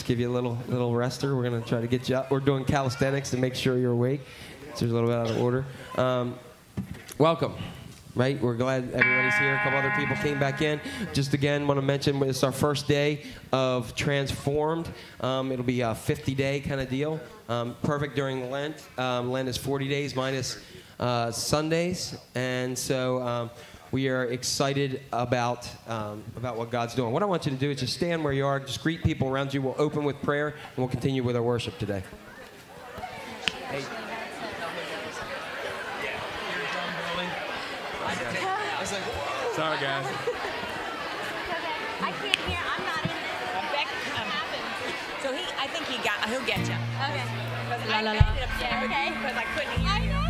just give you a little little rester. We're gonna try to get you up. We're doing calisthenics to make sure you're awake. So there's a little bit out of order. Um, welcome. Right, we're glad everybody's here. A couple other people came back in. Just again, want to mention it's our first day of Transformed. Um, it'll be a 50 day kind of deal. Um, perfect during Lent. Um, Lent is 40 days minus uh, Sundays, and so um, we are excited about um, about what God's doing. What I want you to do is just stand where you are, just greet people around you. We'll open with prayer, and we'll continue with our worship today. Hey. Sorry, guys. I can't hear. I'm not in it. Beck, um, so he, I think he got, he'll get you. Okay. Because La, la, la. ended up saying, Yeah, okay. because I couldn't hear I you. know.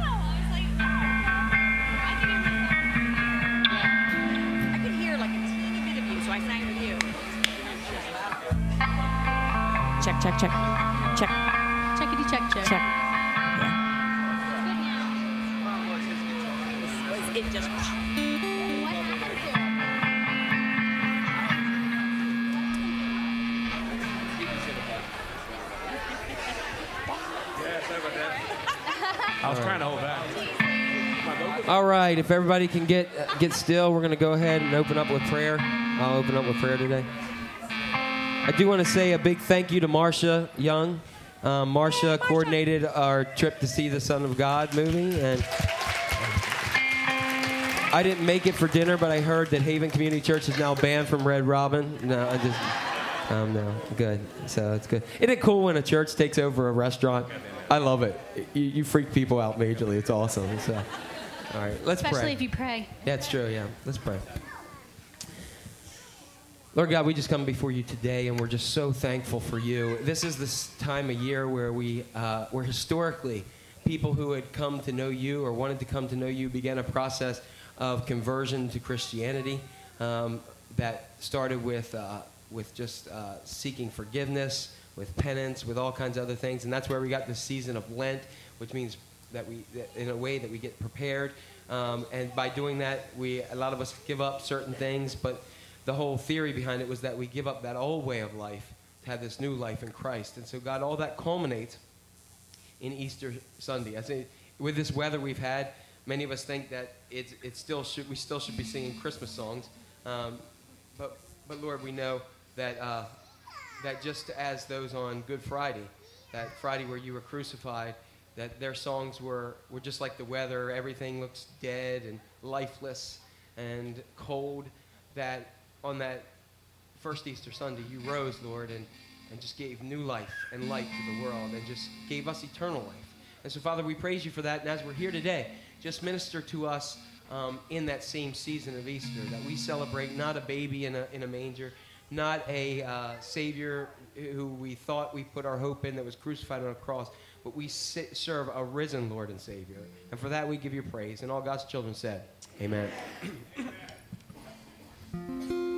Check, check, check, check, Checkity check check. check. It just. What happened to it? I was trying to hold back. All right, if everybody can get uh, get still, we're going to go ahead and open up with prayer. I'll open up with prayer today. I do want to say a big thank you to Marcia Young. Um, Marcia coordinated our trip to see the Son of God movie, and I didn't make it for dinner, but I heard that Haven Community Church is now banned from Red Robin. No, I just. Um, no, good. So it's good. Isn't it cool when a church takes over a restaurant? I love it. You, you freak people out majorly. It's awesome. So, all right, let's Especially pray. if you pray. Yeah, it's true. Yeah, let's pray. Lord God, we just come before you today, and we're just so thankful for you. This is this time of year where we, uh, where historically, people who had come to know you or wanted to come to know you began a process of conversion to Christianity um, that started with, uh, with just uh, seeking forgiveness, with penance, with all kinds of other things, and that's where we got the season of Lent, which means that we, that in a way, that we get prepared. Um, and by doing that, we a lot of us give up certain things, but the whole theory behind it was that we give up that old way of life to have this new life in Christ. And so, God, all that culminates in Easter Sunday. I say, with this weather we've had, many of us think that it's, it still should, we still should be singing Christmas songs. Um, but, but Lord, we know that, uh, that just as those on Good Friday, that Friday where you were crucified, that their songs were, were just like the weather. Everything looks dead and lifeless and cold. That on that first Easter Sunday, you rose, Lord, and, and just gave new life and light to the world and just gave us eternal life. And so, Father, we praise you for that. And as we're here today, just minister to us um, in that same season of Easter, that we celebrate not a baby in a, in a manger, not a uh, Savior who we thought we put our hope in that was crucified on a cross, but we sit, serve a risen Lord and Savior. And for that, we give you praise. And all God's children said, Amen. every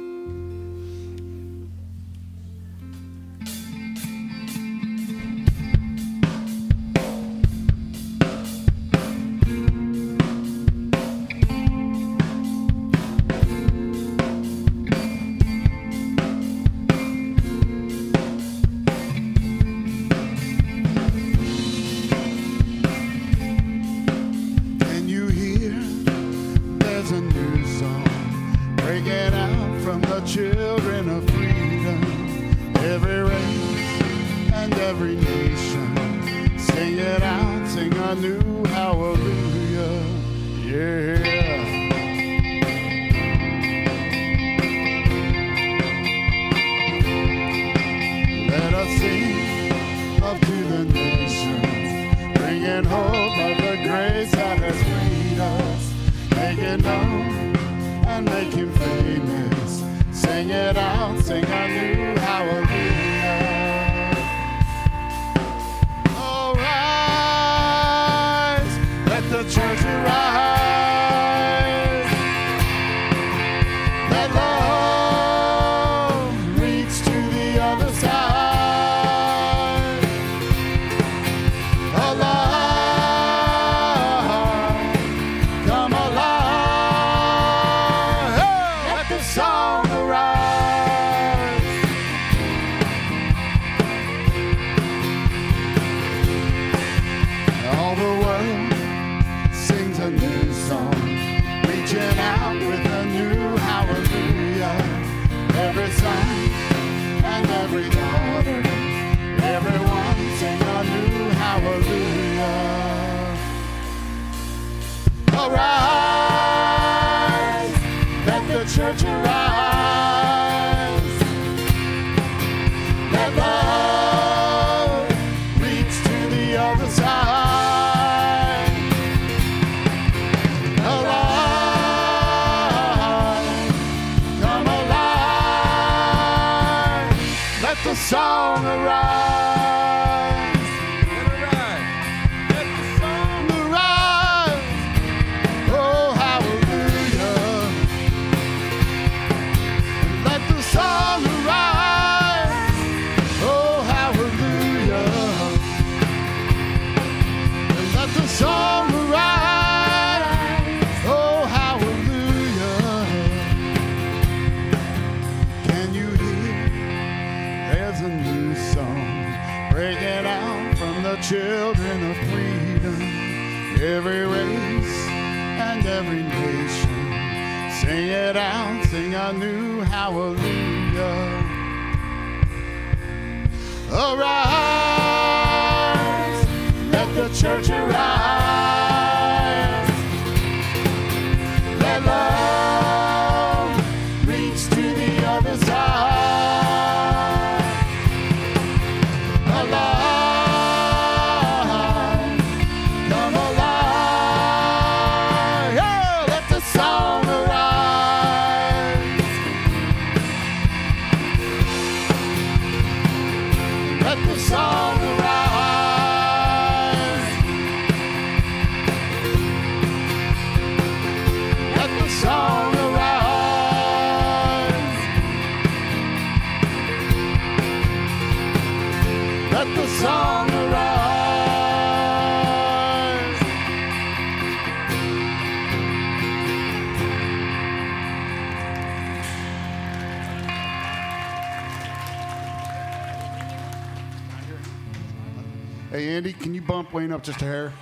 Andy, can you bump Wayne up just a hair?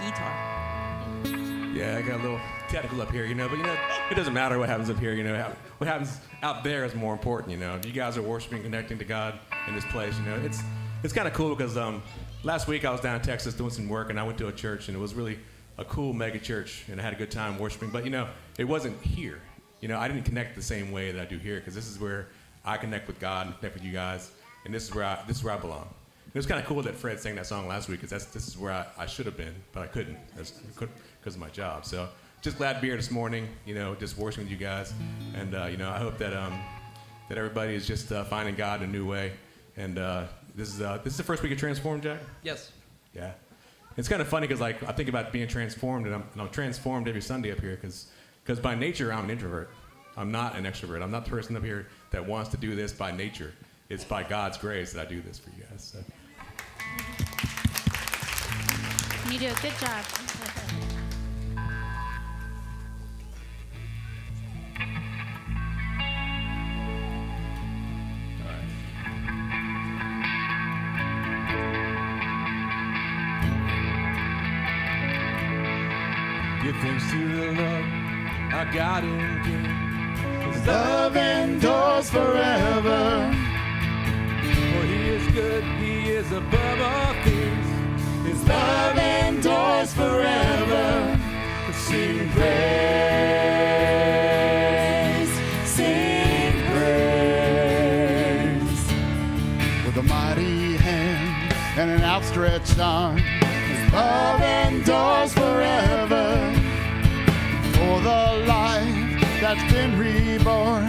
Guitar. Yeah, I got a little technical up here, you know, but you know, it doesn't matter what happens up here, you know. What happens out there is more important, you know. If you guys are worshiping, connecting to God in this place, you know, it's it's kind of cool because um, last week I was down in Texas doing some work and I went to a church and it was really a cool mega church and I had a good time worshiping, but you know, it wasn't here. You know, I didn't connect the same way that I do here because this is where I connect with God and connect with you guys, and this is where I, this is where I belong. It was kind of cool that Fred sang that song last week because that's this is where I, I should have been, but I couldn't because of my job. So just glad to be here this morning. You know, just worshiping with you guys, and uh, you know, I hope that um, that everybody is just uh, finding God in a new way. And uh, this is uh, this is the first week of Transform, Jack. Yes. Yeah. It's kind of funny because like I think about being transformed, and I'm, and I'm transformed every Sunday up here because by nature I'm an introvert. I'm not an extrovert. I'm not the person up here that wants to do this by nature. It's by God's grace that I do this for you guys. So. You do a good job. Give thanks to the Lord, our God and King. His Love endures forever. for He is his love endures forever. Sing praise, sing praise. With a mighty hand and an outstretched arm, His love endures forever. For the life that's been reborn.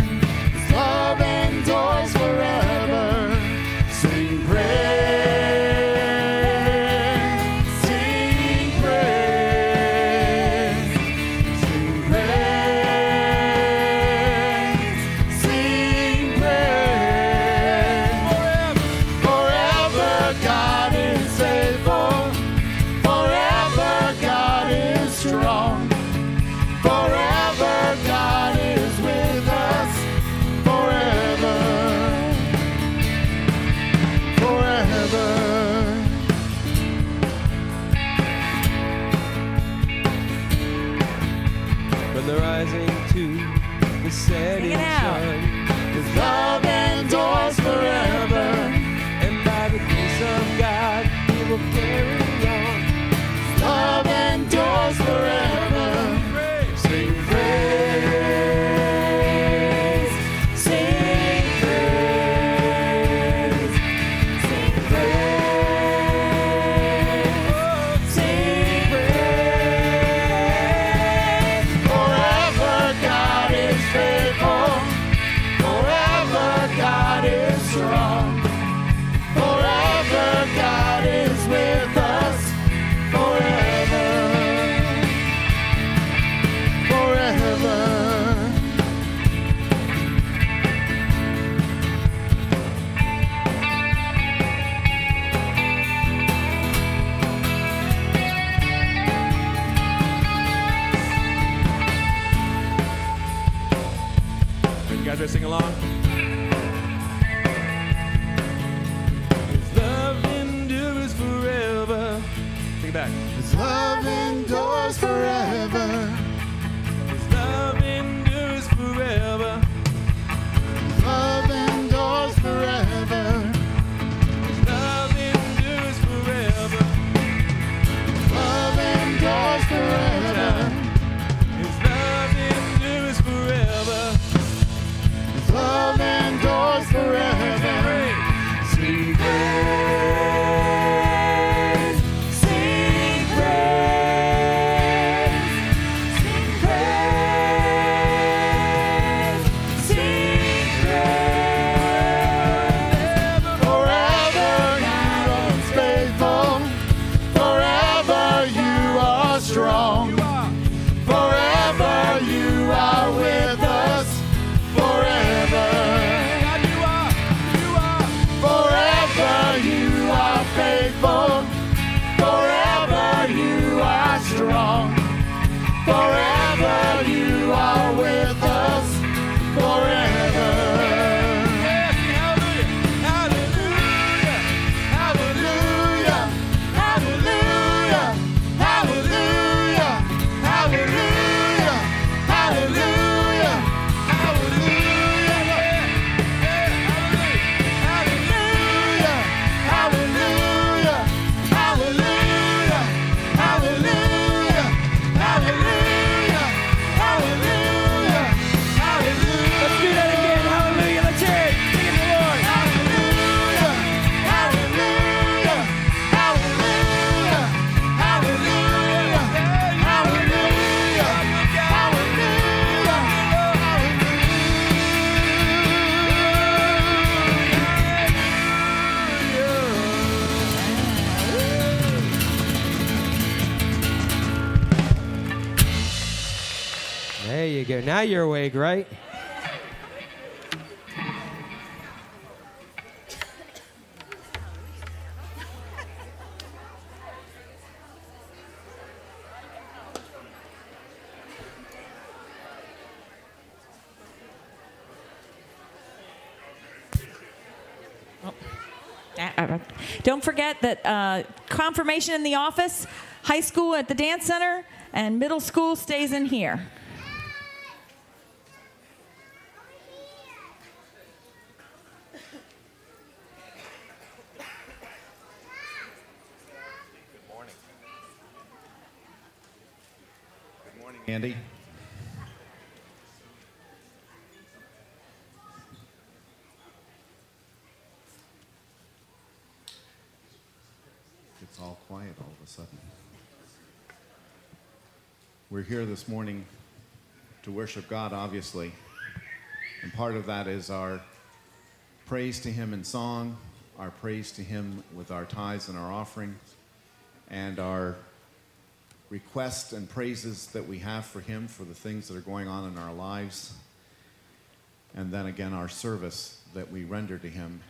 Now you're awake, right? Oh, uh, don't forget that uh, confirmation in the office, high school at the dance center, and middle school stays in here. Andy? It's all quiet all of a sudden. We're here this morning to worship God, obviously. And part of that is our praise to Him in song, our praise to Him with our tithes and our offerings, and our requests and praises that we have for Him for the things that are going on in our lives. And then again, our service that we render to Him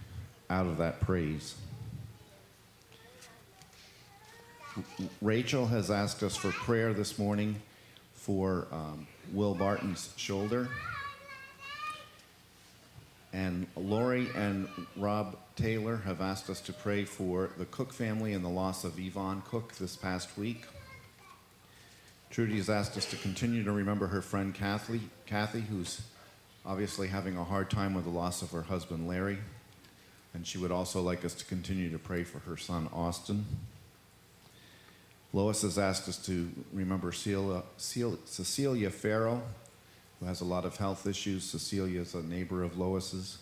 out of that praise. Rachel has asked us for prayer this morning for um, Will Barton's shoulder. And Lori and Rob Taylor have asked us to pray for the Cook family and the loss of Yvonne Cook this past week. Trudy has asked us to continue to remember her friend Kathy, Kathy, who's obviously having a hard time with the loss of her husband Larry. And she would also like us to continue to pray for her son Austin. Lois has asked us to remember Cecilia, Cecilia Farrow, who has a lot of health issues. Cecilia is a neighbor of Lois's.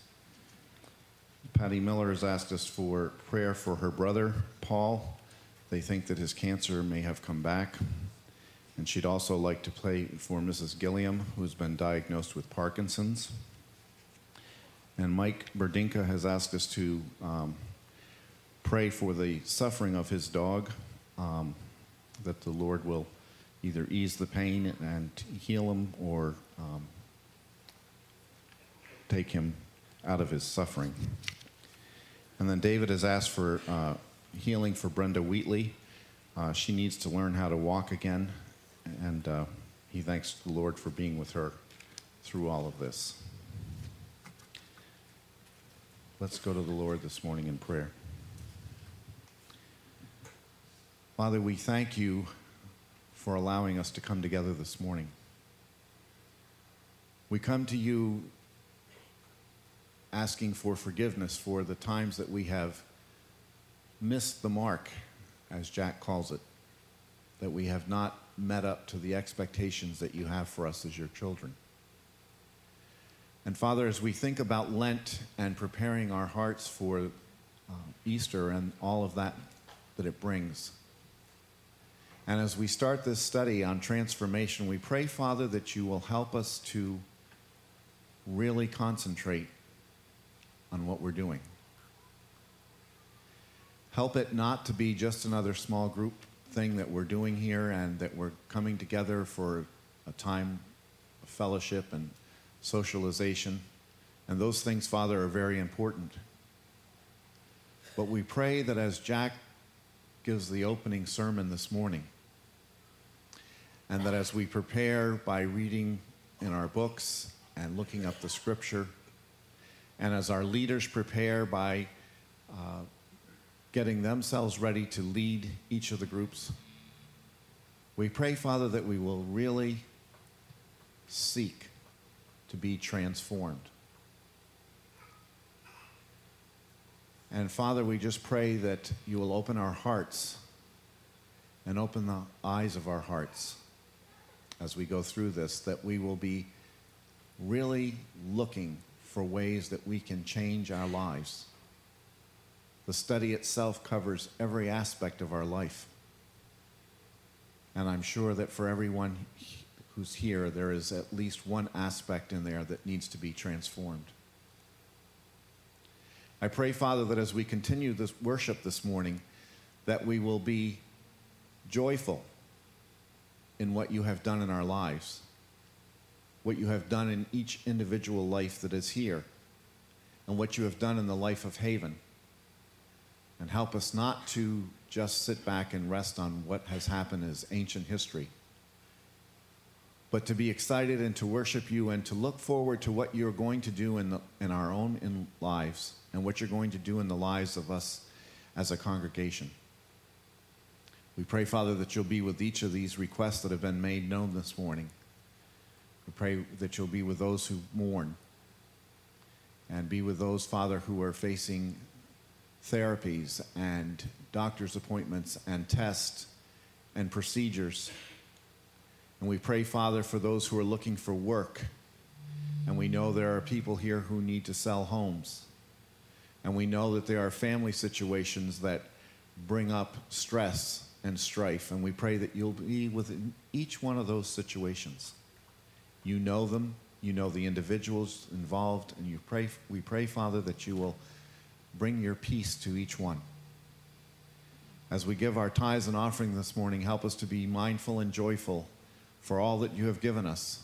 Patty Miller has asked us for prayer for her brother, Paul. They think that his cancer may have come back. And she'd also like to pray for Mrs. Gilliam, who's been diagnosed with Parkinson's. And Mike Berdinka has asked us to um, pray for the suffering of his dog, um, that the Lord will either ease the pain and heal him or um, take him out of his suffering. And then David has asked for uh, healing for Brenda Wheatley. Uh, she needs to learn how to walk again, and uh, he thanks the Lord for being with her through all of this. Let's go to the Lord this morning in prayer. Father, we thank you for allowing us to come together this morning. We come to you asking for forgiveness for the times that we have missed the mark, as Jack calls it, that we have not met up to the expectations that you have for us as your children. And Father, as we think about Lent and preparing our hearts for uh, Easter and all of that that it brings, and as we start this study on transformation, we pray, Father, that you will help us to really concentrate on what we're doing. Help it not to be just another small group thing that we're doing here and that we're coming together for a time of fellowship and socialization. And those things, Father, are very important. But we pray that as Jack gives the opening sermon this morning, and that as we prepare by reading in our books and looking up the scripture, and as our leaders prepare by uh, getting themselves ready to lead each of the groups, we pray, Father, that we will really seek to be transformed. And Father, we just pray that you will open our hearts and open the eyes of our hearts as we go through this that we will be really looking for ways that we can change our lives. The study itself covers every aspect of our life. And I'm sure that for everyone who's here, there is at least one aspect in there that needs to be transformed. I pray, Father, that as we continue this worship this morning, that we will be joyful in what you have done in our lives, what you have done in each individual life that is here, and what you have done in the life of Haven. And help us not to just sit back and rest on what has happened as ancient history, but to be excited and to worship you and to look forward to what you're going to do in, the, in our own in lives and what you're going to do in the lives of us as a congregation. We pray, Father, that you'll be with each of these requests that have been made known this morning. We pray that you'll be with those who mourn and be with those, Father, who are facing therapies and doctor's appointments and tests and procedures. And we pray, Father, for those who are looking for work. And we know there are people here who need to sell homes. And we know that there are family situations that bring up stress and strife. And we pray that you'll be within each one of those situations. You know them, you know the individuals involved, and you pray, we pray, Father, that you will bring your peace to each one. As we give our tithes and offering this morning, help us to be mindful and joyful for all that you have given us,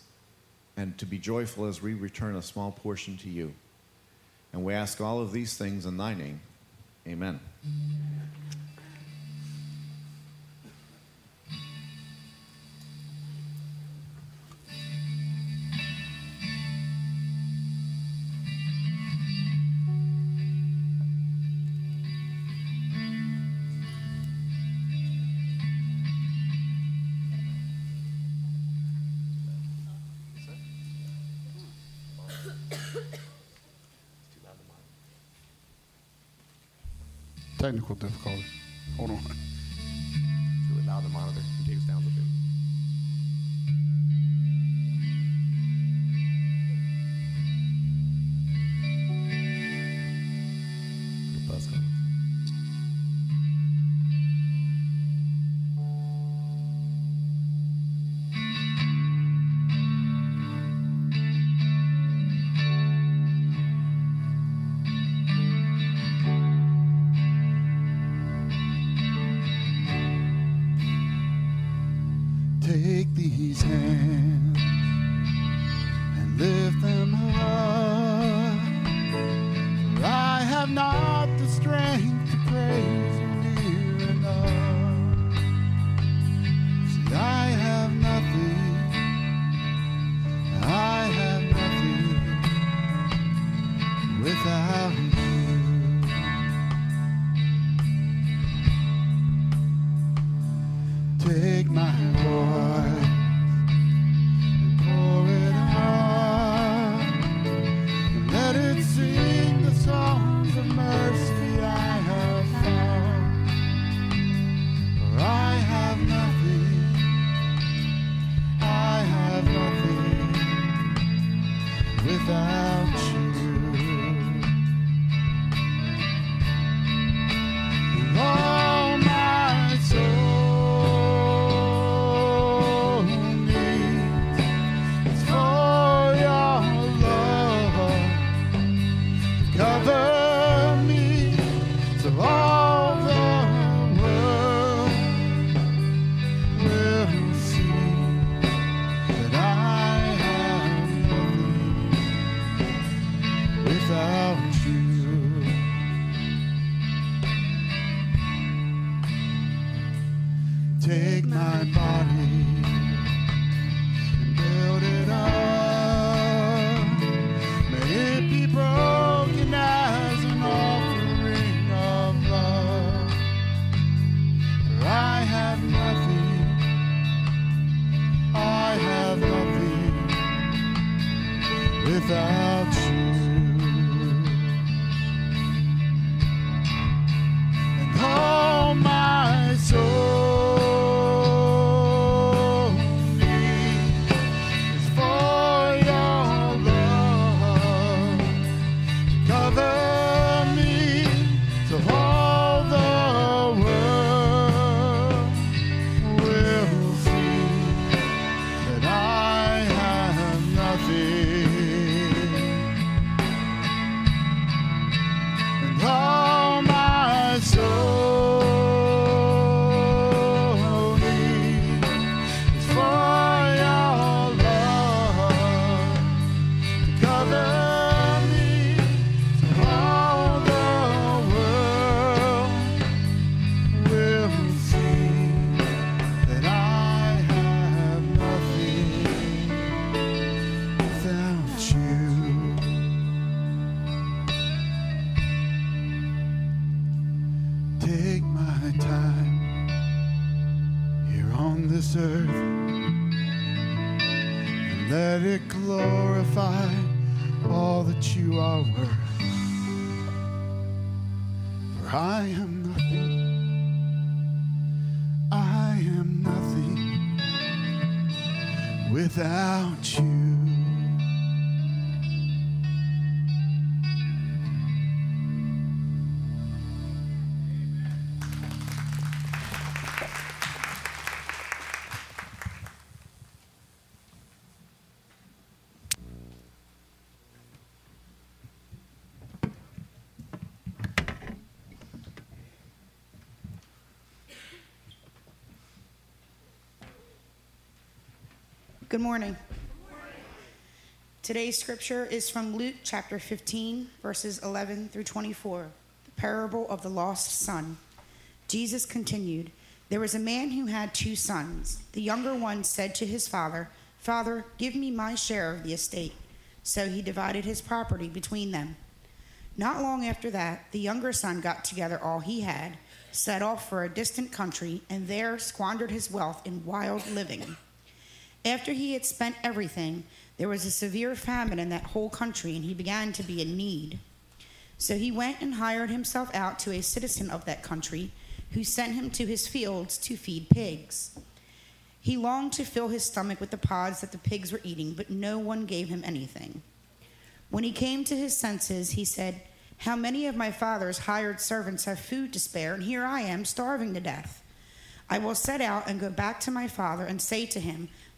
and to be joyful as we return a small portion to you. And we ask all of these things in thy name. Amen. Amen. механику в Death House. Good morning. Today's scripture is from Luke chapter 15, verses 11 through 24, the parable of the lost son. Jesus continued There was a man who had two sons. The younger one said to his father, Father, give me my share of the estate. So he divided his property between them. Not long after that, the younger son got together all he had, set off for a distant country, and there squandered his wealth in wild living. After he had spent everything, there was a severe famine in that whole country, and he began to be in need. So he went and hired himself out to a citizen of that country, who sent him to his fields to feed pigs. He longed to fill his stomach with the pods that the pigs were eating, but no one gave him anything. When he came to his senses, he said, How many of my father's hired servants have food to spare, and here I am starving to death? I will set out and go back to my father and say to him,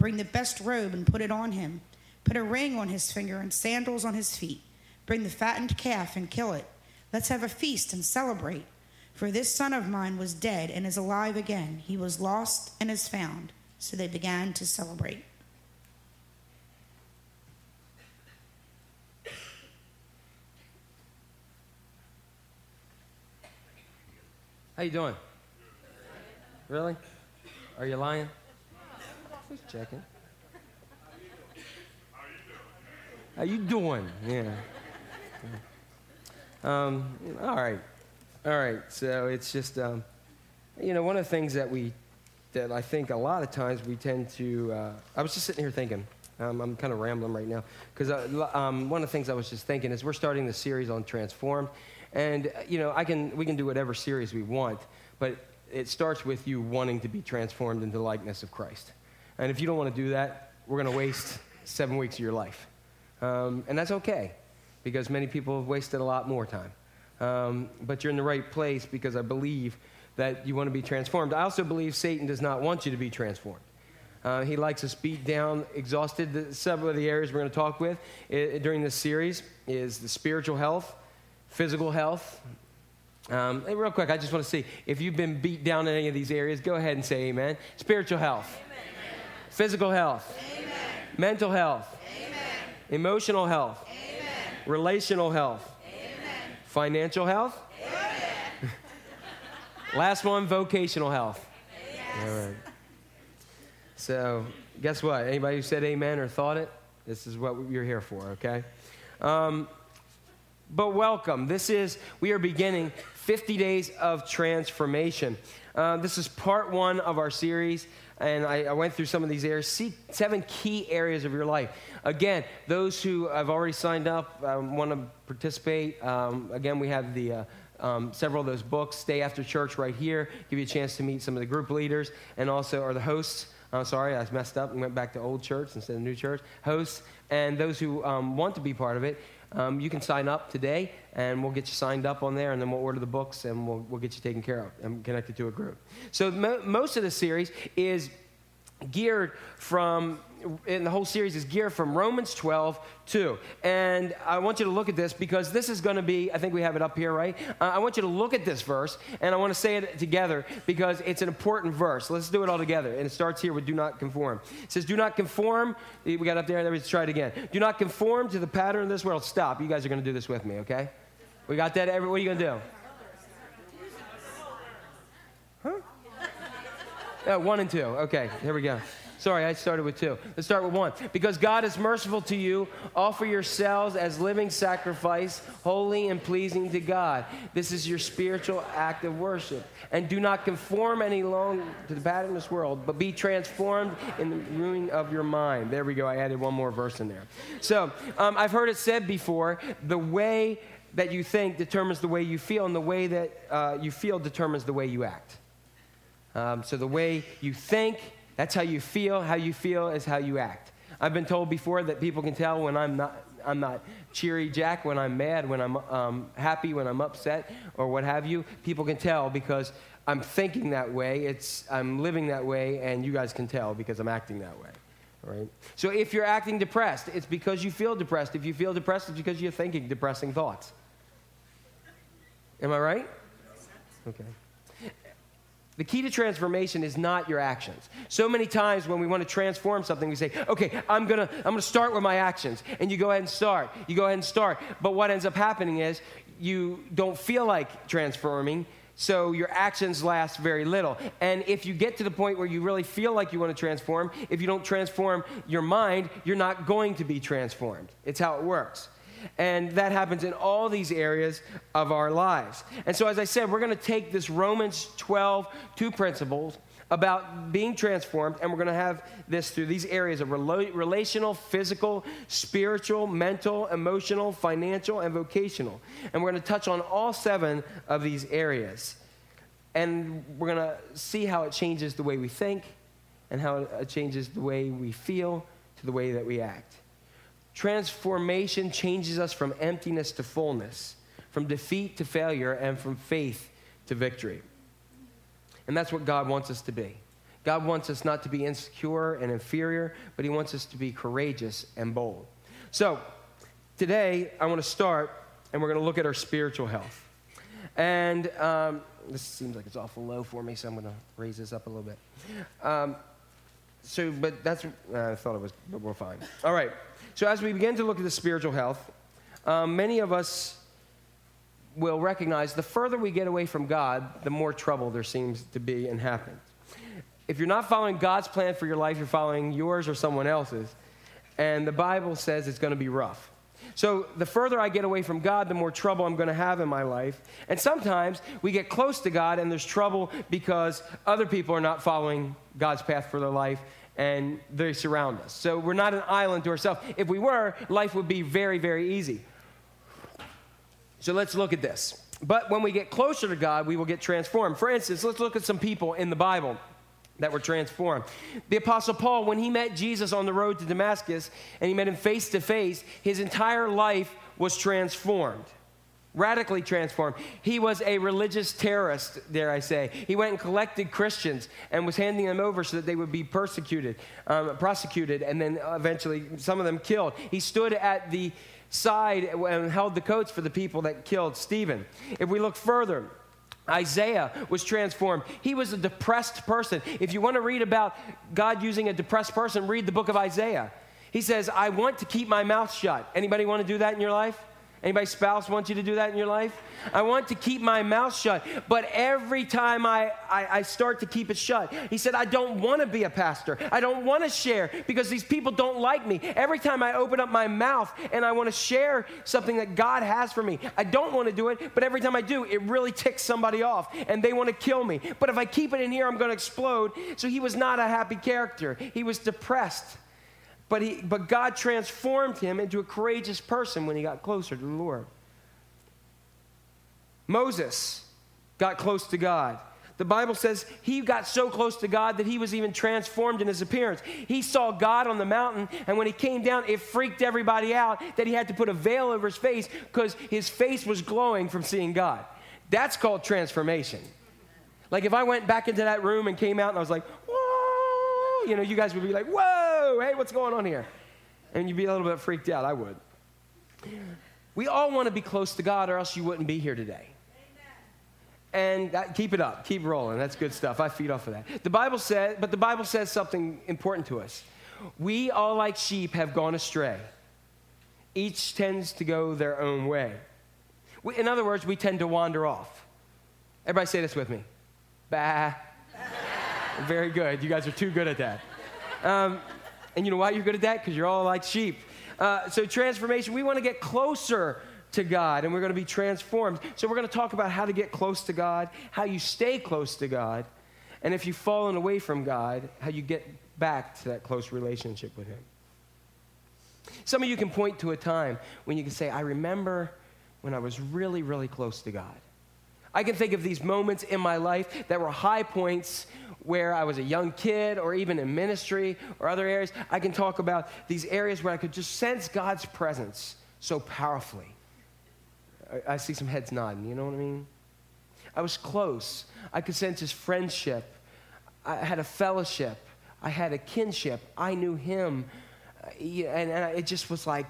bring the best robe and put it on him. Put a ring on his finger and sandals on his feet. Bring the fattened calf and kill it. Let's have a feast and celebrate. For this son of mine was dead and is alive again. He was lost and is found. So they began to celebrate. How you doing? Really? Are you lying? Just checking. How you doing? Yeah. Um, all right. All right. So it's just, um, you know, one of the things that we, that I think a lot of times we tend to, uh, I was just sitting here thinking, um, I'm kind of rambling right now, because uh, um, one of the things I was just thinking is we're starting the series on Transformed. And, uh, you know, I can, we can do whatever series we want, but it starts with you wanting to be transformed into likeness of Christ. And if you don't want to do that, we're going to waste seven weeks of your life. Um, and that's okay, because many people have wasted a lot more time. Um, but you're in the right place because I believe that you want to be transformed. I also believe Satan does not want you to be transformed. Uh, he likes us beat down, exhausted. The, several of the areas we're going to talk with I- during this series is the spiritual health, physical health. Um, real quick, I just want to see if you've been beat down in any of these areas, go ahead and say amen. Spiritual health. Physical health, amen. mental health, amen. emotional health, relational health, financial health. Last one, vocational health. All right. So, guess what? Anybody who said amen or thought it, this is what you're here for, okay? Um, but welcome. This is, we are beginning 50 days of transformation. Uh, this is part one of our series, and I, I, went through some of these areas. See seven key areas of your life. Again, those who have already signed up um, want to participate. Um, again, we have the uh, um, several of those books. Stay after church right here. Give you a chance to meet some of the group leaders and also are the hosts. I'm sorry, I messed up and went back to old church instead of new church. Hosts and those who um, want to be part of it um, you can sign up today, and we'll get you signed up on there, and then we'll order the books, and we'll, we'll get you taken care of and connected to a group. So mo- most of the series is geared from and the whole series is geared from Romans 12 2. And I want you to look at this because this is going to be, I think we have it up here, right? Uh, I want you to look at this verse and I want to say it together because it's an important verse. Let's do it all together. And it starts here with do not conform. It says, do not conform. We got up there, let's try it again. Do not conform to the pattern of this world. Stop. You guys are going to do this with me, okay? We got that? Every, what are you going to do? Huh? Oh, one and two. Okay, here we go. Sorry, I started with two. Let's start with one. Because God is merciful to you, offer yourselves as living sacrifice, holy and pleasing to God. This is your spiritual act of worship. And do not conform any longer to the pattern of this world, but be transformed in the renewing of your mind. There we go. I added one more verse in there. So um, I've heard it said before the way that you think determines the way you feel, and the way that uh, you feel determines the way you act. Um, so the way you think, that's how you feel. How you feel is how you act. I've been told before that people can tell when I'm not, I'm not cheery Jack, when I'm mad, when I'm um, happy, when I'm upset, or what have you. People can tell because I'm thinking that way, it's, I'm living that way, and you guys can tell because I'm acting that way. Right? So if you're acting depressed, it's because you feel depressed. If you feel depressed, it's because you're thinking depressing thoughts. Am I right? Okay. The key to transformation is not your actions. So many times when we want to transform something, we say, okay, I'm to I'm to start with my actions. And you go ahead and start. You go ahead and start. But what ends up happening is you don't feel like transforming, so your actions last very little. And if you get to the point where you really feel like you want to transform, if you don't transform your mind, you're not going to be transformed. It's how it works. And that happens in all these areas of our lives. And so, as I said, we're going to take this Romans 12, two principles about being transformed, and we're going to have this through these areas of rela- relational, physical, spiritual, mental, emotional, financial, and vocational. And we're going to touch on all seven of these areas. And we're going to see how it changes the way we think and how it changes the way we feel to the way that we act. Transformation changes us from emptiness to fullness, from defeat to failure, and from faith to victory. And that's what God wants us to be. God wants us not to be insecure and inferior, but He wants us to be courageous and bold. So, today I want to start, and we're going to look at our spiritual health. And um, this seems like it's awful low for me, so I'm going to raise this up a little bit. Um, so, but that's, uh, I thought it was, but we're fine. All right. So, as we begin to look at the spiritual health, um, many of us will recognize the further we get away from God, the more trouble there seems to be and happen. If you're not following God's plan for your life, you're following yours or someone else's. And the Bible says it's going to be rough. So the further I get away from God, the more trouble I'm going to have in my life. And sometimes we get close to God and there's trouble because other people are not following God's path for their life and they surround us. So we're not an island to ourselves. If we were, life would be very, very easy. So let's look at this. But when we get closer to God, we will get transformed. For instance, let's look at some people in the Bible that were transformed. The Apostle Paul, when he met Jesus on the road to Damascus and he met him face to face, his entire life was transformed. Radically transformed. He was a religious terrorist, dare I say. He went and collected Christians and was handing them over so that they would be persecuted, um, prosecuted, and then eventually some of them killed. He stood at the side and held the coats for the people that killed Stephen. If we look further, Isaiah was transformed. He was a depressed person. If you want to read about God using a depressed person, read the book of Isaiah. He says, "I want to keep my mouth shut." Anybody want to do that in your life? Anybody spouse wants you to do that in your life? I want to keep my mouth shut, but every time I, I, I start to keep it shut, he said, I don't want to be a pastor. I don't want to share because these people don't like me. Every time I open up my mouth and I want to share something that God has for me, I don't want to do it, but every time I do, it really ticks somebody off and they want to kill me. But if I keep it in here, I'm going to explode. So he was not a happy character, he was depressed. But, he, but God transformed him into a courageous person when he got closer to the Lord. Moses got close to God. The Bible says he got so close to God that he was even transformed in his appearance. He saw God on the mountain, and when he came down, it freaked everybody out that he had to put a veil over his face because his face was glowing from seeing God. That's called transformation. Like if I went back into that room and came out and I was like, whoa, you know, you guys would be like, whoa hey, what's going on here? And you'd be a little bit freaked out. I would. We all want to be close to God, or else you wouldn't be here today. And that, keep it up, keep rolling. That's good stuff. I feed off of that. The Bible says, but the Bible says something important to us. We all, like sheep, have gone astray. Each tends to go their own way. We, in other words, we tend to wander off. Everybody say this with me. Bah. Very good. You guys are too good at that. Um, and you know why you're good at that? Because you're all like sheep. Uh, so, transformation, we want to get closer to God and we're going to be transformed. So, we're going to talk about how to get close to God, how you stay close to God, and if you've fallen away from God, how you get back to that close relationship with Him. Some of you can point to a time when you can say, I remember when I was really, really close to God. I can think of these moments in my life that were high points where I was a young kid or even in ministry or other areas. I can talk about these areas where I could just sense God's presence so powerfully. I, I see some heads nodding, you know what I mean? I was close. I could sense his friendship. I had a fellowship. I had a kinship. I knew him. And, and it just was like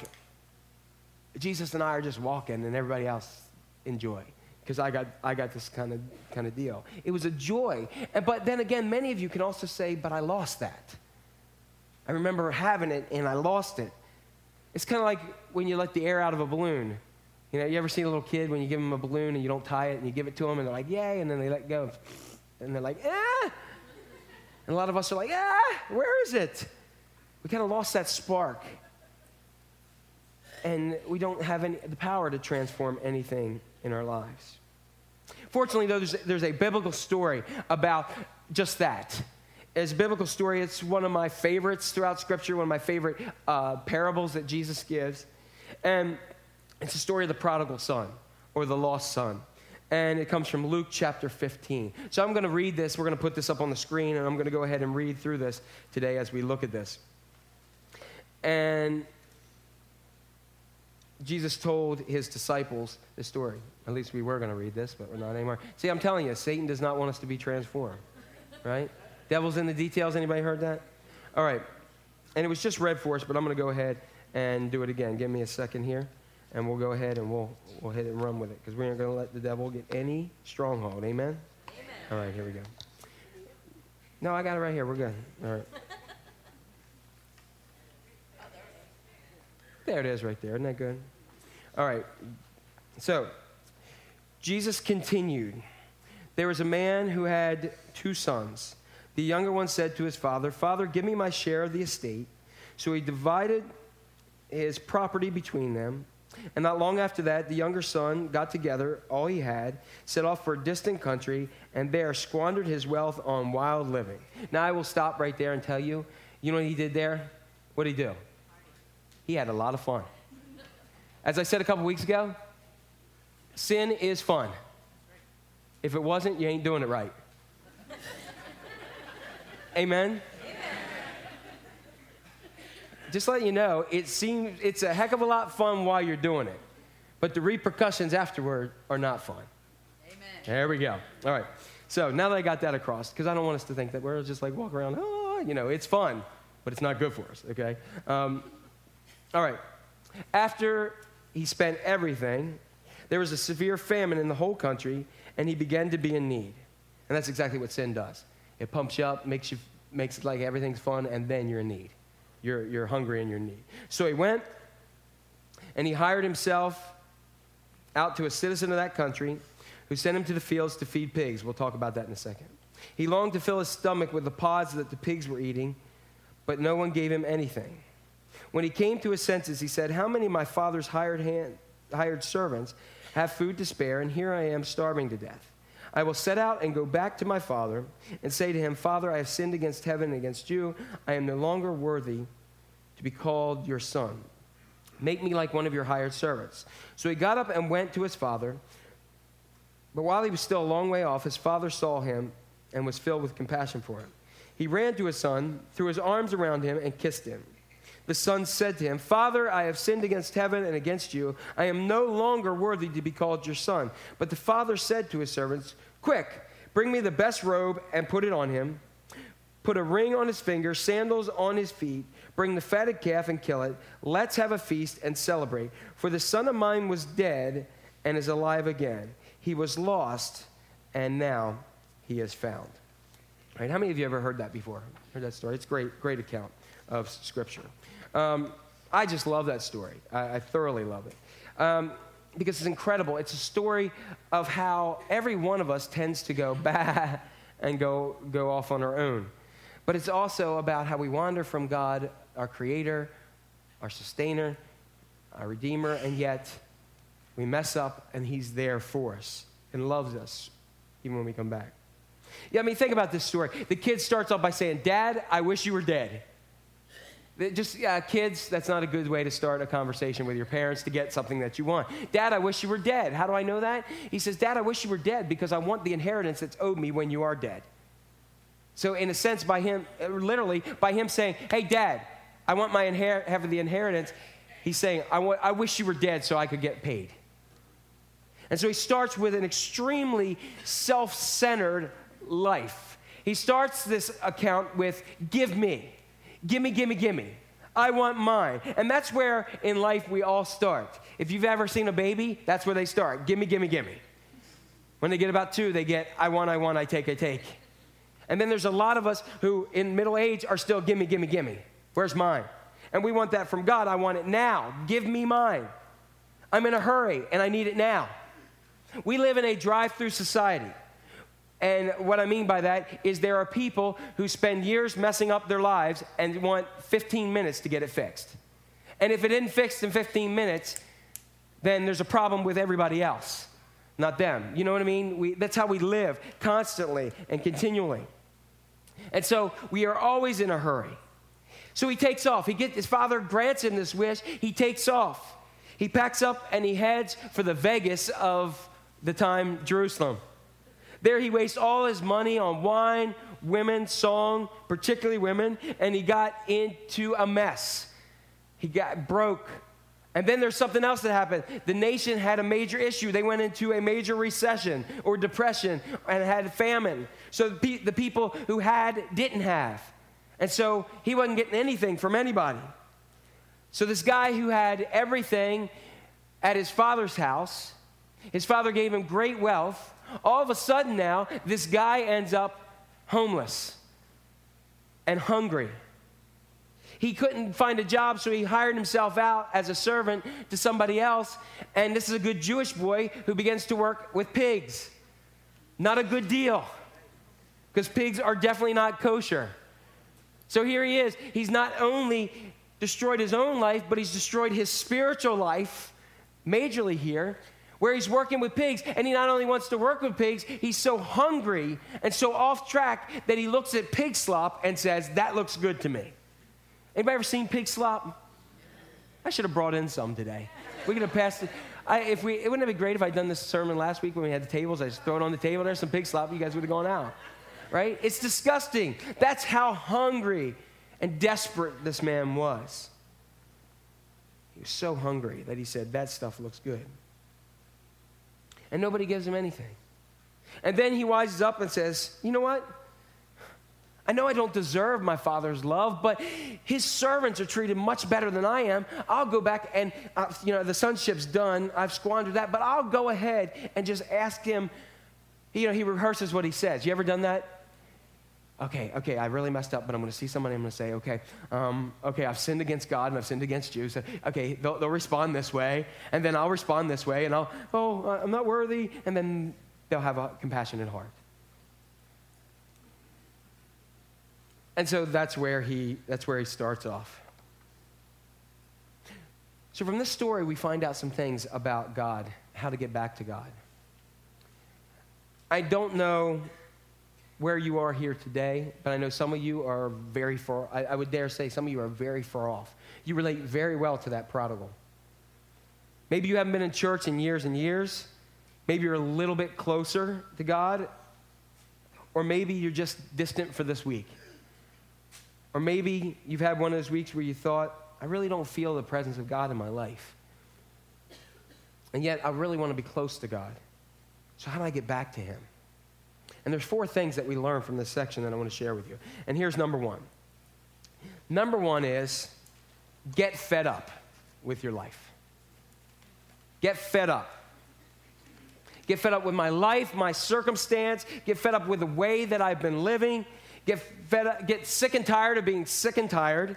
Jesus and I are just walking, and everybody else enjoy because I got, I got this kind of, kind of deal. It was a joy. But then again, many of you can also say, but I lost that. I remember having it and I lost it. It's kind of like when you let the air out of a balloon. You know, you ever seen a little kid when you give them a balloon and you don't tie it and you give it to them and they're like, yay, and then they let go. And they're like, ah. And a lot of us are like, ah, where is it? We kind of lost that spark. And we don't have any, the power to transform anything in our lives. Fortunately, though, there's, there's a biblical story about just that. It's a biblical story. It's one of my favorites throughout Scripture, one of my favorite uh, parables that Jesus gives. And it's the story of the prodigal son or the lost son. And it comes from Luke chapter 15. So I'm going to read this. We're going to put this up on the screen, and I'm going to go ahead and read through this today as we look at this. And Jesus told his disciples this story. At least we were going to read this, but we're not anymore. See, I'm telling you, Satan does not want us to be transformed, right? Devil's in the details. Anybody heard that? All right. And it was just read for us, but I'm going to go ahead and do it again. Give me a second here, and we'll go ahead and we'll, we'll hit it and run with it because we aren't going to let the devil get any stronghold. Amen? Amen? All right, here we go. No, I got it right here. We're good. All right. There it is right there. Isn't that good? All right. So, Jesus continued. There was a man who had two sons. The younger one said to his father, Father, give me my share of the estate. So he divided his property between them. And not long after that, the younger son got together all he had, set off for a distant country, and there squandered his wealth on wild living. Now, I will stop right there and tell you, you know what he did there? What did he do? He had a lot of fun. As I said a couple weeks ago, sin is fun. If it wasn't, you ain't doing it right. Amen? Just let you know, it seems it's a heck of a lot fun while you're doing it, but the repercussions afterward are not fun. Amen. There we go. All right. So now that I got that across, because I don't want us to think that we're just like walk around, oh, you know, it's fun, but it's not good for us. Okay. Um, all right. After he spent everything, there was a severe famine in the whole country, and he began to be in need. And that's exactly what sin does. It pumps you up, makes you makes it like everything's fun, and then you're in need. You're, you're hungry and you're in need. So he went and he hired himself out to a citizen of that country who sent him to the fields to feed pigs. We'll talk about that in a second. He longed to fill his stomach with the pods that the pigs were eating, but no one gave him anything. When he came to his senses, he said, How many of my father's hired, hand, hired servants have food to spare, and here I am starving to death? I will set out and go back to my father and say to him, Father, I have sinned against heaven and against you. I am no longer worthy to be called your son. Make me like one of your hired servants. So he got up and went to his father. But while he was still a long way off, his father saw him and was filled with compassion for him. He ran to his son, threw his arms around him, and kissed him. The son said to him, Father, I have sinned against heaven and against you. I am no longer worthy to be called your son. But the father said to his servants, Quick, bring me the best robe and put it on him. Put a ring on his finger, sandals on his feet. Bring the fatted calf and kill it. Let's have a feast and celebrate. For the son of mine was dead and is alive again. He was lost and now he is found. Right? How many of you ever heard that before? Heard that story? It's great, great account of Scripture. Um, I just love that story. I, I thoroughly love it. Um, because it's incredible. It's a story of how every one of us tends to go bah and go, go off on our own. But it's also about how we wander from God, our Creator, our Sustainer, our Redeemer, and yet we mess up and He's there for us and loves us even when we come back. Yeah, I mean, think about this story. The kid starts off by saying, Dad, I wish you were dead. Just kids, that's not a good way to start a conversation with your parents to get something that you want. Dad, I wish you were dead. How do I know that? He says, Dad, I wish you were dead because I want the inheritance that's owed me when you are dead. So, in a sense, by him, uh, literally, by him saying, Hey, dad, I want my inher- have the inheritance, he's saying, I, want, I wish you were dead so I could get paid. And so he starts with an extremely self centered life. He starts this account with, Give me, give me, give me, give me. I want mine. And that's where in life we all start. If you've ever seen a baby, that's where they start. Give me, give me, give me. When they get about two, they get, I want, I want, I take, I take. And then there's a lot of us who in middle age are still, give me, give me, give me. Where's mine? And we want that from God. I want it now. Give me mine. I'm in a hurry and I need it now. We live in a drive through society. And what I mean by that is there are people who spend years messing up their lives and want 15 minutes to get it fixed. And if it isn't fixed in 15 minutes, then there's a problem with everybody else, not them. You know what I mean? We, that's how we live constantly and continually. And so we are always in a hurry. So he takes off. He gets, his father grants him this wish. He takes off. He packs up and he heads for the Vegas of the time, Jerusalem. There he wastes all his money on wine, women, song, particularly women, and he got into a mess. He got broke. And then there's something else that happened. The nation had a major issue. They went into a major recession or depression and had famine. So the, pe- the people who had didn't have. And so he wasn't getting anything from anybody. So this guy who had everything at his father's house, his father gave him great wealth. All of a sudden now, this guy ends up homeless and hungry. He couldn't find a job, so he hired himself out as a servant to somebody else. And this is a good Jewish boy who begins to work with pigs. Not a good deal, because pigs are definitely not kosher. So here he is. He's not only destroyed his own life, but he's destroyed his spiritual life majorly here, where he's working with pigs. And he not only wants to work with pigs, he's so hungry and so off track that he looks at pig slop and says, That looks good to me. Anybody ever seen pig slop? I should have brought in some today. We could have passed it. I, if we, it wouldn't have been great if I'd done this sermon last week when we had the tables. I just throw it on the table. There's some pig slop. You guys would have gone out, right? It's disgusting. That's how hungry and desperate this man was. He was so hungry that he said, That stuff looks good. And nobody gives him anything. And then he wises up and says, You know what? I know I don't deserve my father's love, but his servants are treated much better than I am. I'll go back and, uh, you know, the sonship's done. I've squandered that, but I'll go ahead and just ask him. You know, he rehearses what he says. You ever done that? Okay, okay, I really messed up, but I'm going to see somebody. I'm going to say, okay, um, okay, I've sinned against God and I've sinned against you. So, okay, they'll, they'll respond this way, and then I'll respond this way, and I'll, oh, uh, I'm not worthy, and then they'll have a compassionate heart. And so that's where he, that's where he starts off. So from this story, we find out some things about God, how to get back to God. I don't know where you are here today, but I know some of you are very far, I, I would dare say some of you are very far off. You relate very well to that prodigal. Maybe you haven't been in church in years and years. Maybe you're a little bit closer to God, or maybe you're just distant for this week. Or maybe you've had one of those weeks where you thought, I really don't feel the presence of God in my life. And yet, I really want to be close to God. So, how do I get back to Him? And there's four things that we learn from this section that I want to share with you. And here's number one. Number one is get fed up with your life. Get fed up. Get fed up with my life, my circumstance. Get fed up with the way that I've been living get, fed up, get sick and tired of being sick and tired,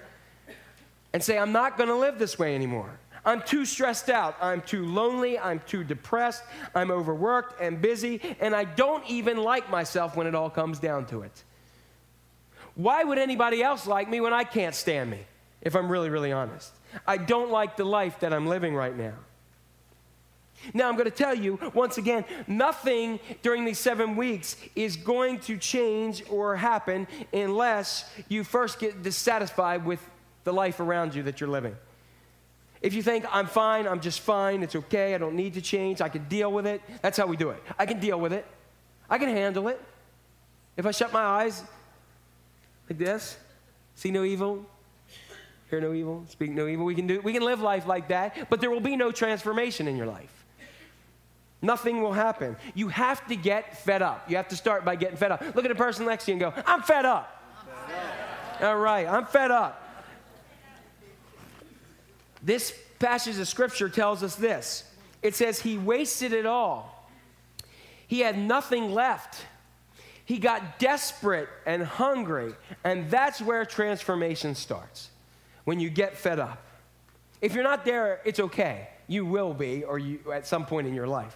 and say, I'm not going to live this way anymore. I'm too stressed out. I'm too lonely. I'm too depressed. I'm overworked and busy, and I don't even like myself when it all comes down to it. Why would anybody else like me when I can't stand me, if I'm really, really honest? I don't like the life that I'm living right now. Now, I'm going to tell you once again nothing during these seven weeks is going to change or happen unless you first get dissatisfied with the life around you that you're living. If you think, I'm fine, I'm just fine, it's okay, I don't need to change, I can deal with it, that's how we do it. I can deal with it, I can handle it. If I shut my eyes Like this? See no evil? Hear no evil? Speak no evil? We can, do, we can live life like that, but there will be no transformation in your life. Nothing will happen. You have to get fed up. You have to start by getting fed up. Look at the person next to you and go, I'm fed up. All right, I'm fed up. This passage of scripture tells us this it says, He wasted it all, He had nothing left. He got desperate and hungry, and that's where transformation starts when you get fed up. If you're not there, it's okay. You will be, or you at some point in your life.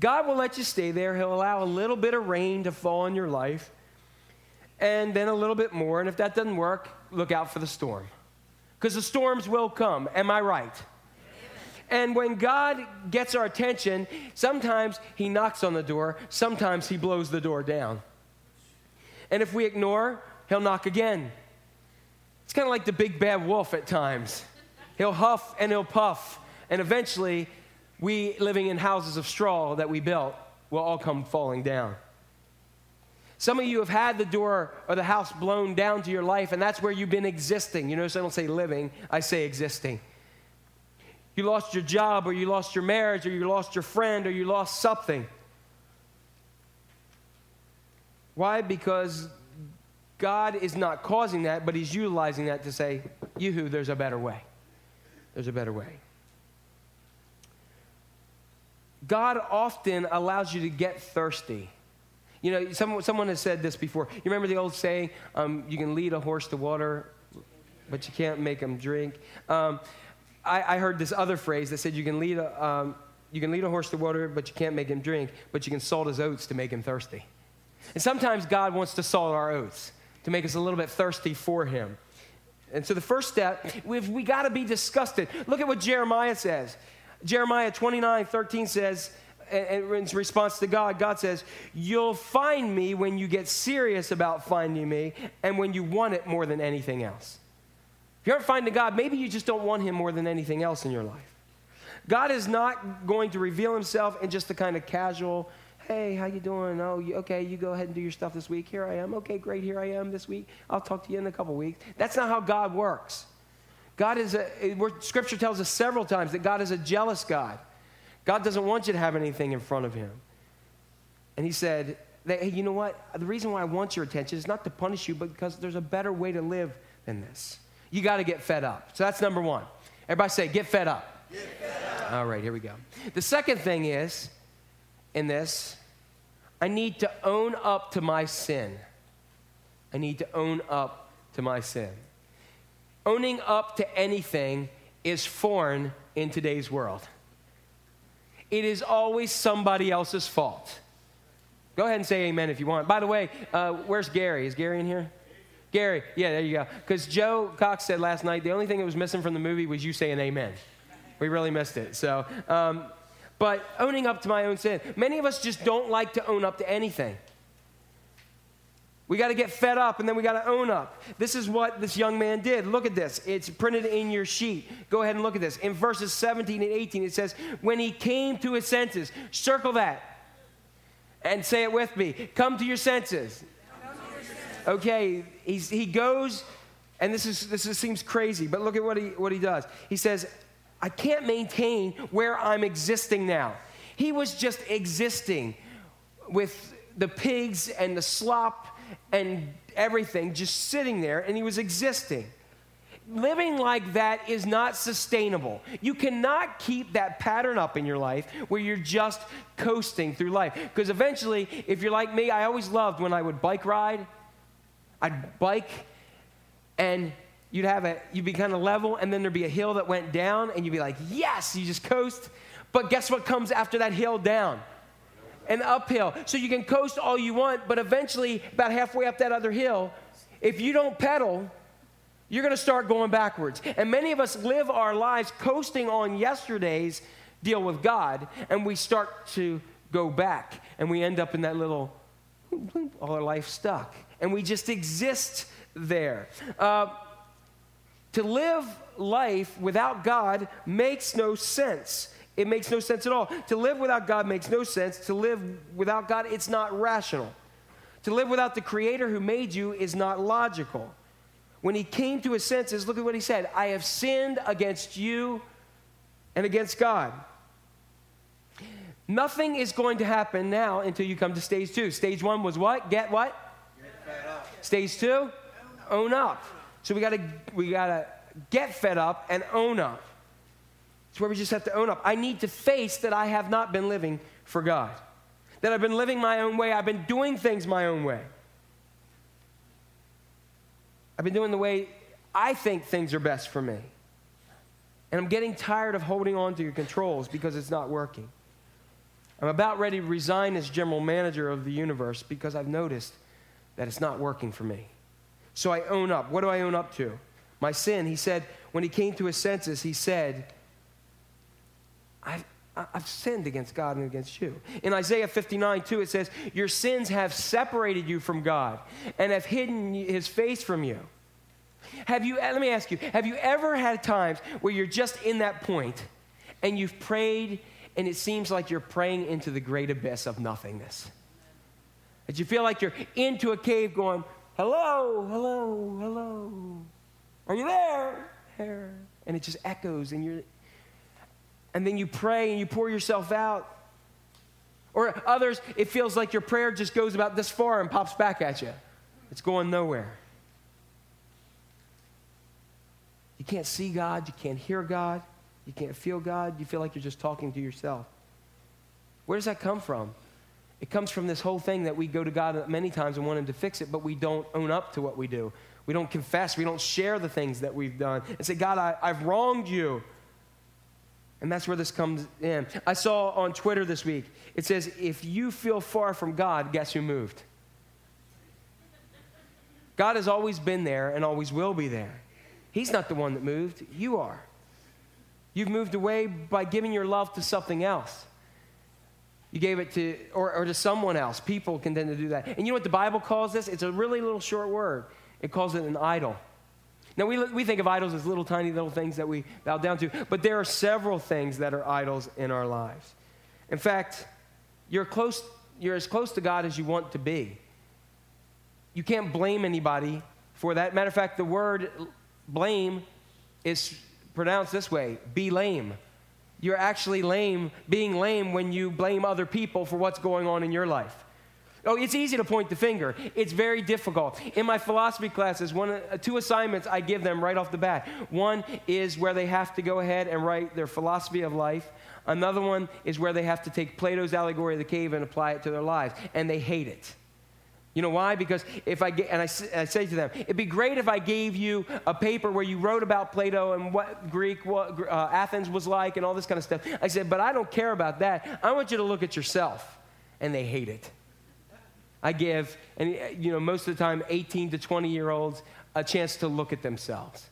God will let you stay there. He'll allow a little bit of rain to fall in your life, and then a little bit more. And if that doesn't work, look out for the storm. Because the storms will come. Am I right? And when God gets our attention, sometimes He knocks on the door, sometimes He blows the door down. And if we ignore, He'll knock again. It's kind of like the big bad wolf at times. He'll huff and he'll puff, and eventually, we living in houses of straw that we built will all come falling down. Some of you have had the door or the house blown down to your life, and that's where you've been existing. You notice I don't say living, I say existing. You lost your job, or you lost your marriage, or you lost your friend, or you lost something. Why? Because God is not causing that, but He's utilizing that to say, Yoo-hoo, there's a better way. There's a better way. God often allows you to get thirsty. You know, someone, someone has said this before. You remember the old saying, um, you can lead a horse to water, but you can't make him drink? Um, I, I, heard this other phrase that said, you can, lead a, um, you can lead a horse to water, but you can't make him drink, but you can salt his oats to make him thirsty. And sometimes God wants to salt our oats to make us a little bit thirsty for him. And so the first step, we've, we got to be disgusted. Look at what Jeremiah says. Jeremiah 29 13 says, in response to God, God says, You'll find me when you get serious about finding me and when you want it more than anything else. If you aren't finding God, maybe you just don't want Him more than anything else in your life. God is not going to reveal Himself in just the kind of casual, hey, how you doing? Oh, okay, you go ahead and do your stuff this week. Here I am. Okay, great, here I am this week. I'll talk to you in a couple weeks. That's not how God works. God is a, Scripture tells us several times that God is a jealous God. God doesn't want you to have anything in front of Him. And He said, hey, you know what? The reason why I want your attention is not to punish you, but because there's a better way to live than this. You got to get fed up. So that's number one. Everybody say, get fed up. Get fed up. All right, here we go. The second thing is, in this, I need to own up to my sin. I need to own up to my sin owning up to anything is foreign in today's world. It is always somebody else's fault. Go ahead and say amen if you want. By the way, uh, where's Gary? Is Gary in here? Gary, yeah, there you go. Because Joe Cox said last night the only thing that was missing from the movie was you saying amen. We really missed it. So, um, but owning up to my own sin. Many of us just don't like to own up to anything. We got to get fed up and then we got to own up. This is what this young man did. Look at this. It's printed in your sheet. Go ahead and look at this. In verses 17 and 18, it says, When he came to his senses, circle that and say it with me. Come to your senses. Okay, he's, he goes, and this, is, this is, seems crazy, but look at what he, what he does. He says, I can't maintain where I'm existing now. He was just existing with the pigs and the slop and everything just sitting there, and he was existing. Living like that is not sustainable. You cannot keep that pattern up in your life where you're just coasting through life. Because eventually, if you're like me, I always loved when I would bike ride. I'd bike and you'd have a you'd be kind of level and then there'd be a hill that went down and you'd be like yes you just coast but guess what comes after that hill down and uphill. So you can coast all you want, but eventually, about halfway up that other hill, if you don't pedal, you're going to start going backwards. And many of us live our lives coasting on yesterday's deal with God, and we start to go back, and we end up in that little, all our life stuck. And we just exist there. Uh, to live life without God makes no sense. It makes no sense at all. To live without God makes no sense. To live without God, it's not rational. To live without the Creator who made you is not logical. When he came to his senses, look at what he said I have sinned against you and against God. Nothing is going to happen now until you come to stage two. Stage one was what? Get what? Get stage two? Own up. So we gotta we gotta get fed up and own up. It's where we just have to own up. I need to face that I have not been living for God. That I've been living my own way. I've been doing things my own way. I've been doing the way I think things are best for me. And I'm getting tired of holding on to your controls because it's not working. I'm about ready to resign as general manager of the universe because I've noticed that it's not working for me. So I own up. What do I own up to? My sin. He said, when he came to his senses, he said, I've, I've sinned against God and against you. In Isaiah 59, 2, it says, Your sins have separated you from God and have hidden his face from you. Have you, let me ask you, have you ever had times where you're just in that point and you've prayed and it seems like you're praying into the great abyss of nothingness? That you feel like you're into a cave going, hello, hello, hello. Are you there? There. And it just echoes and you're, and then you pray and you pour yourself out. Or others, it feels like your prayer just goes about this far and pops back at you. It's going nowhere. You can't see God, you can't hear God, you can't feel God, you feel like you're just talking to yourself. Where does that come from? It comes from this whole thing that we go to God many times and want Him to fix it, but we don't own up to what we do. We don't confess. We don't share the things that we've done and say, God, I, I've wronged you. And that's where this comes in. I saw on Twitter this week, it says, if you feel far from God, guess who moved? God has always been there and always will be there. He's not the one that moved, you are. You've moved away by giving your love to something else. You gave it to, or, or to someone else. People can tend to do that. And you know what the Bible calls this? It's a really little short word. It calls it an idol. Now, we, we think of idols as little tiny little things that we bow down to, but there are several things that are idols in our lives. In fact, you're, close, you're as close to God as you want to be. You can't blame anybody for that. Matter of fact, the word blame is pronounced this way be lame. You're actually lame, being lame when you blame other people for what's going on in your life. Oh, it's easy to point the finger. It's very difficult. In my philosophy classes, one, uh, two assignments I give them right off the bat. One is where they have to go ahead and write their philosophy of life. Another one is where they have to take Plato's allegory of the cave and apply it to their lives, and they hate it. You know why? Because if I get, and I, I, say to them, it'd be great if I gave you a paper where you wrote about Plato and what Greek, what uh, Athens was like, and all this kind of stuff. I said, but I don't care about that. I want you to look at yourself, and they hate it. I give, and you know, most of the time, 18 to 20 year olds a chance to look at themselves.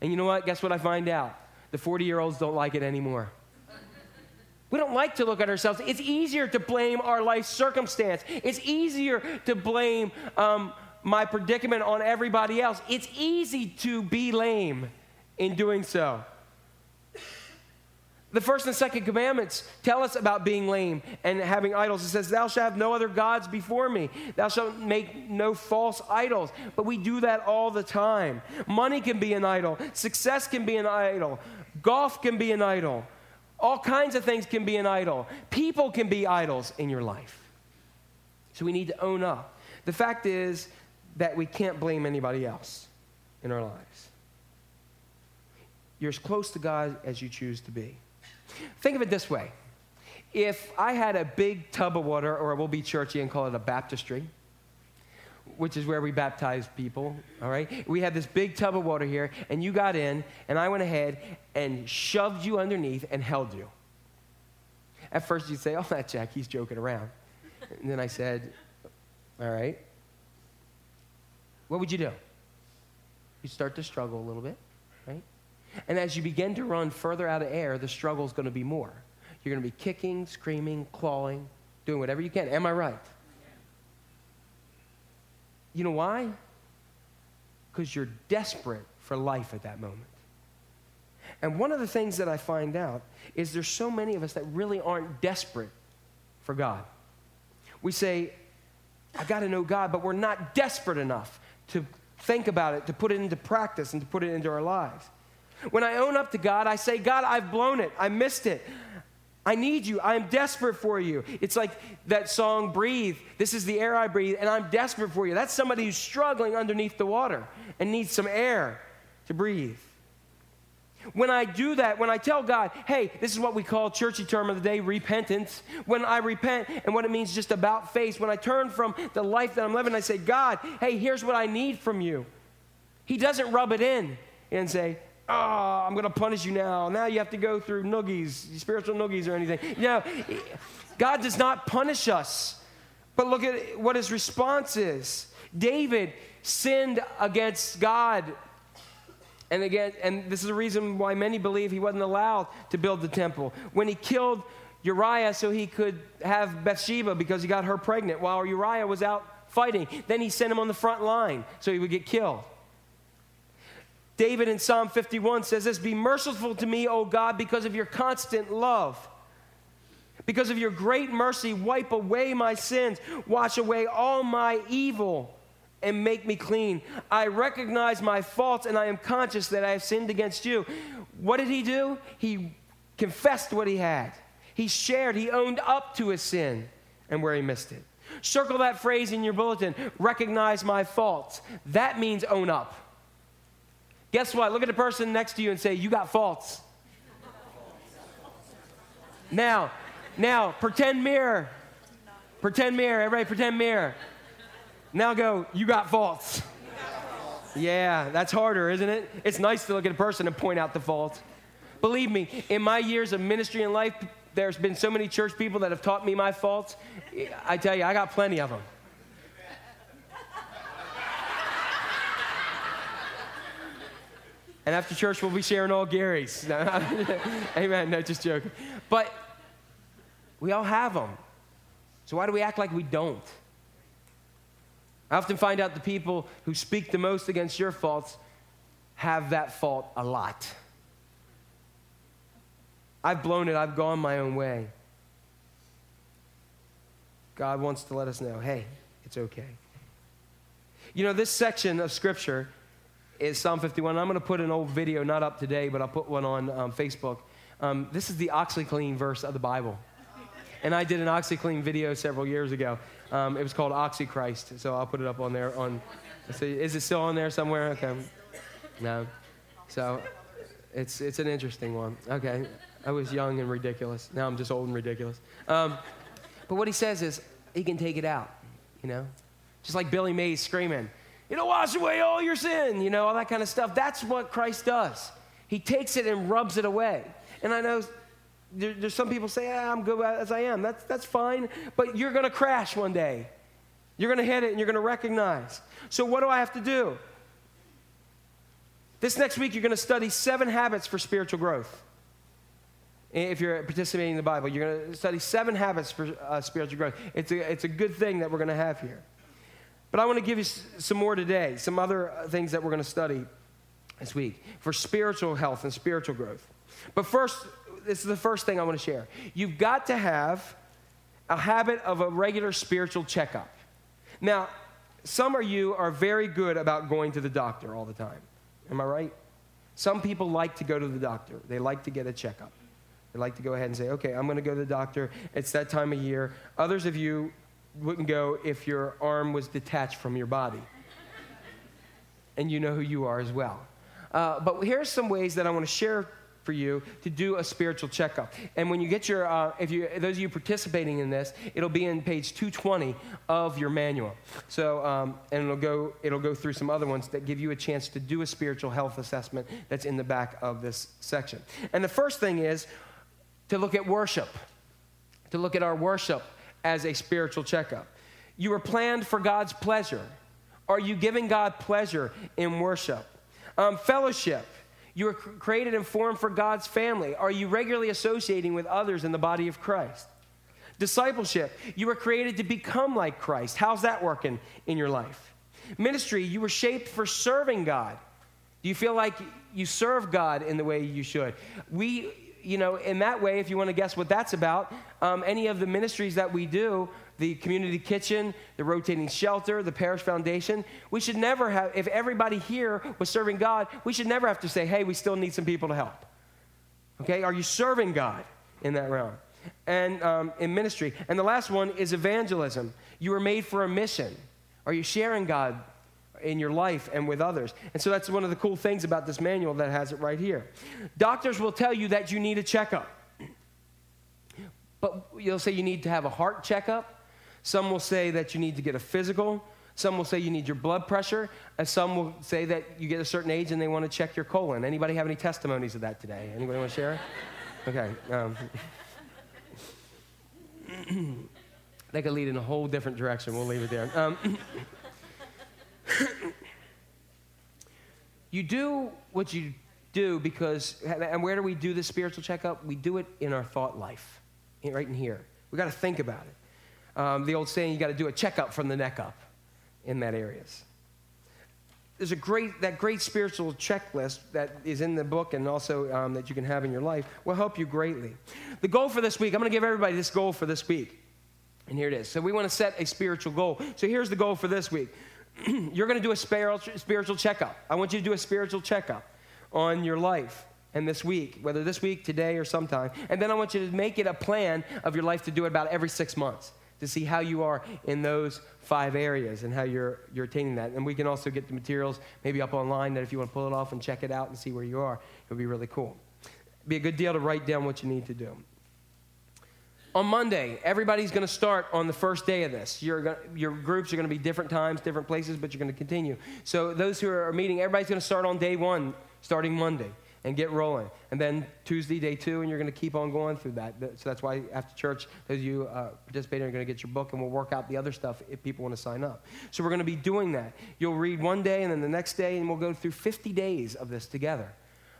And you know what? Guess what I find out? The 40 year olds don't like it anymore. We don't like to look at ourselves. It's easier to blame our life circumstance. It's easier to blame um, my predicament on everybody else. It's easy to be lame in doing so. The first and second commandments tell us about being lame and having idols. It says, Thou shalt have no other gods before me. Thou shalt make no false idols. But we do that all the time. Money can be an idol, success can be an idol, golf can be an idol. All kinds of things can be an idol. People can be idols in your life. So we need to own up. The fact is that we can't blame anybody else in our lives. You're as close to God as you choose to be. Think of it this way if I had a big tub of water, or we'll be churchy and call it a baptistry, which is where we baptize people, all right? We had this big tub of water here, and you got in, and I went ahead and shoved you underneath and held you. At first, you'd say, Oh, that Jack, he's joking around. And then I said, All right. What would you do? You'd start to struggle a little bit? And as you begin to run further out of air, the struggle is going to be more. You're going to be kicking, screaming, clawing, doing whatever you can. Am I right? You know why? Because you're desperate for life at that moment. And one of the things that I find out is there's so many of us that really aren't desperate for God. We say, I got to know God, but we're not desperate enough to think about it, to put it into practice, and to put it into our lives. When I own up to God, I say, God, I've blown it. I missed it. I need you. I'm desperate for you. It's like that song, Breathe. This is the air I breathe, and I'm desperate for you. That's somebody who's struggling underneath the water and needs some air to breathe. When I do that, when I tell God, hey, this is what we call churchy term of the day, repentance. When I repent and what it means just about face, when I turn from the life that I'm living, I say, God, hey, here's what I need from you. He doesn't rub it in and say, oh, I'm going to punish you now. Now you have to go through noogies, spiritual noogies or anything. You know, God does not punish us. But look at what his response is. David sinned against God and again, and this is the reason why many believe he wasn't allowed to build the temple. When he killed Uriah so he could have Bathsheba because he got her pregnant while Uriah was out fighting, then he sent him on the front line so he would get killed. David in Psalm 51 says this Be merciful to me, O God, because of your constant love. Because of your great mercy, wipe away my sins, wash away all my evil and make me clean. I recognize my faults and I am conscious that I have sinned against you. What did he do? He confessed what he had. He shared, he owned up to his sin and where he missed it. Circle that phrase in your bulletin recognize my faults. That means own up. Guess what? Look at the person next to you and say, You got faults. Now, now, pretend mirror. Pretend mirror. Everybody, pretend mirror. Now go, you got faults. Yeah, that's harder, isn't it? It's nice to look at a person and point out the faults. Believe me, in my years of ministry and life, there's been so many church people that have taught me my faults. I tell you, I got plenty of them. And after church, we'll be sharing all Gary's. Amen. No, just joking. But we all have them. So why do we act like we don't? I often find out the people who speak the most against your faults have that fault a lot. I've blown it, I've gone my own way. God wants to let us know hey, it's okay. You know, this section of Scripture is Psalm 51. I'm going to put an old video, not up today, but I'll put one on um, Facebook. Um, this is the OxiClean verse of the Bible. And I did an OxiClean video several years ago. Um, it was called Oxychrist, so I'll put it up on there. On, is it still on there somewhere? Okay, no. So, it's it's an interesting one. Okay, I was young and ridiculous. Now I'm just old and ridiculous. Um, but what he says is he can take it out. You know, just like Billy Mays screaming, "It'll wash away all your sin." You know, all that kind of stuff. That's what Christ does. He takes it and rubs it away. And I know there, there's some people say, ah, I'm good as I am. That's, that's fine. But you're going to crash one day. You're going to hit it and you're going to recognize. So, what do I have to do? This next week, you're going to study seven habits for spiritual growth. If you're participating in the Bible, you're going to study seven habits for uh, spiritual growth. It's a, it's a good thing that we're going to have here. But I want to give you some more today, some other uh, things that we're going to study this week for spiritual health and spiritual growth. But first, this is the first thing I want to share. You've got to have a habit of a regular spiritual checkup. Now, some of you are very good about going to the doctor all the time. Am I right? Some people like to go to the doctor, they like to get a checkup. They like to go ahead and say, okay, I'm going to go to the doctor. It's that time of year. Others of you wouldn't go if your arm was detached from your body. and you know who you are as well. Uh, but here's some ways that I want to share for you to do a spiritual checkup. And when you get your, uh, if you, those of you participating in this, it'll be in page 220 of your manual. So, um, and it'll go, it'll go through some other ones that give you a chance to do a spiritual health assessment that's in the back of this section. And the first thing is to look at worship, to look at our worship as a spiritual checkup. You were planned for God's pleasure. Are you giving God pleasure in worship? Um, fellowship. You were created and formed for God's family. Are you regularly associating with others in the body of Christ? Discipleship. You were created to become like Christ. How's that working in your life? Ministry. You were shaped for serving God. Do you feel like you serve God in the way you should? We, you know, in that way, if you want to guess what that's about, um, any of the ministries that we do, the community kitchen, the rotating shelter, the parish foundation. We should never have, if everybody here was serving God, we should never have to say, hey, we still need some people to help. Okay, are you serving God in that realm? And um, in ministry. And the last one is evangelism. You were made for a mission. Are you sharing God in your life and with others? And so that's one of the cool things about this manual that has it right here. Doctors will tell you that you need a checkup. But you'll say you need to have a heart checkup. Some will say that you need to get a physical. Some will say you need your blood pressure. And some will say that you get a certain age and they want to check your colon. Anybody have any testimonies of that today? Anybody want to share? Okay. Um, that could lead in a whole different direction. We'll leave it there. Um, you do what you do because, and where do we do the spiritual checkup? We do it in our thought life right in here. We got to think about it. Um, the old saying, you got to do a checkup from the neck up in that areas. There's a great, that great spiritual checklist that is in the book and also um, that you can have in your life will help you greatly. The goal for this week, I'm going to give everybody this goal for this week. And here it is. So we want to set a spiritual goal. So here's the goal for this week. You're going to do a spiritual checkup. I want you to do a spiritual checkup on your life and this week, whether this week, today, or sometime. And then I want you to make it a plan of your life to do it about every six months to see how you are in those five areas and how you're, you're attaining that. And we can also get the materials maybe up online that if you want to pull it off and check it out and see where you are, it would be really cool. It'd Be a good deal to write down what you need to do. On Monday, everybody's going to start on the first day of this. Your, your groups are going to be different times, different places, but you're going to continue. So, those who are meeting, everybody's going to start on day one, starting Monday and get rolling. And then Tuesday, day two, and you're going to keep on going through that. So that's why after church, those of you uh, participating are going to get your book, and we'll work out the other stuff if people want to sign up. So we're going to be doing that. You'll read one day, and then the next day, and we'll go through 50 days of this together.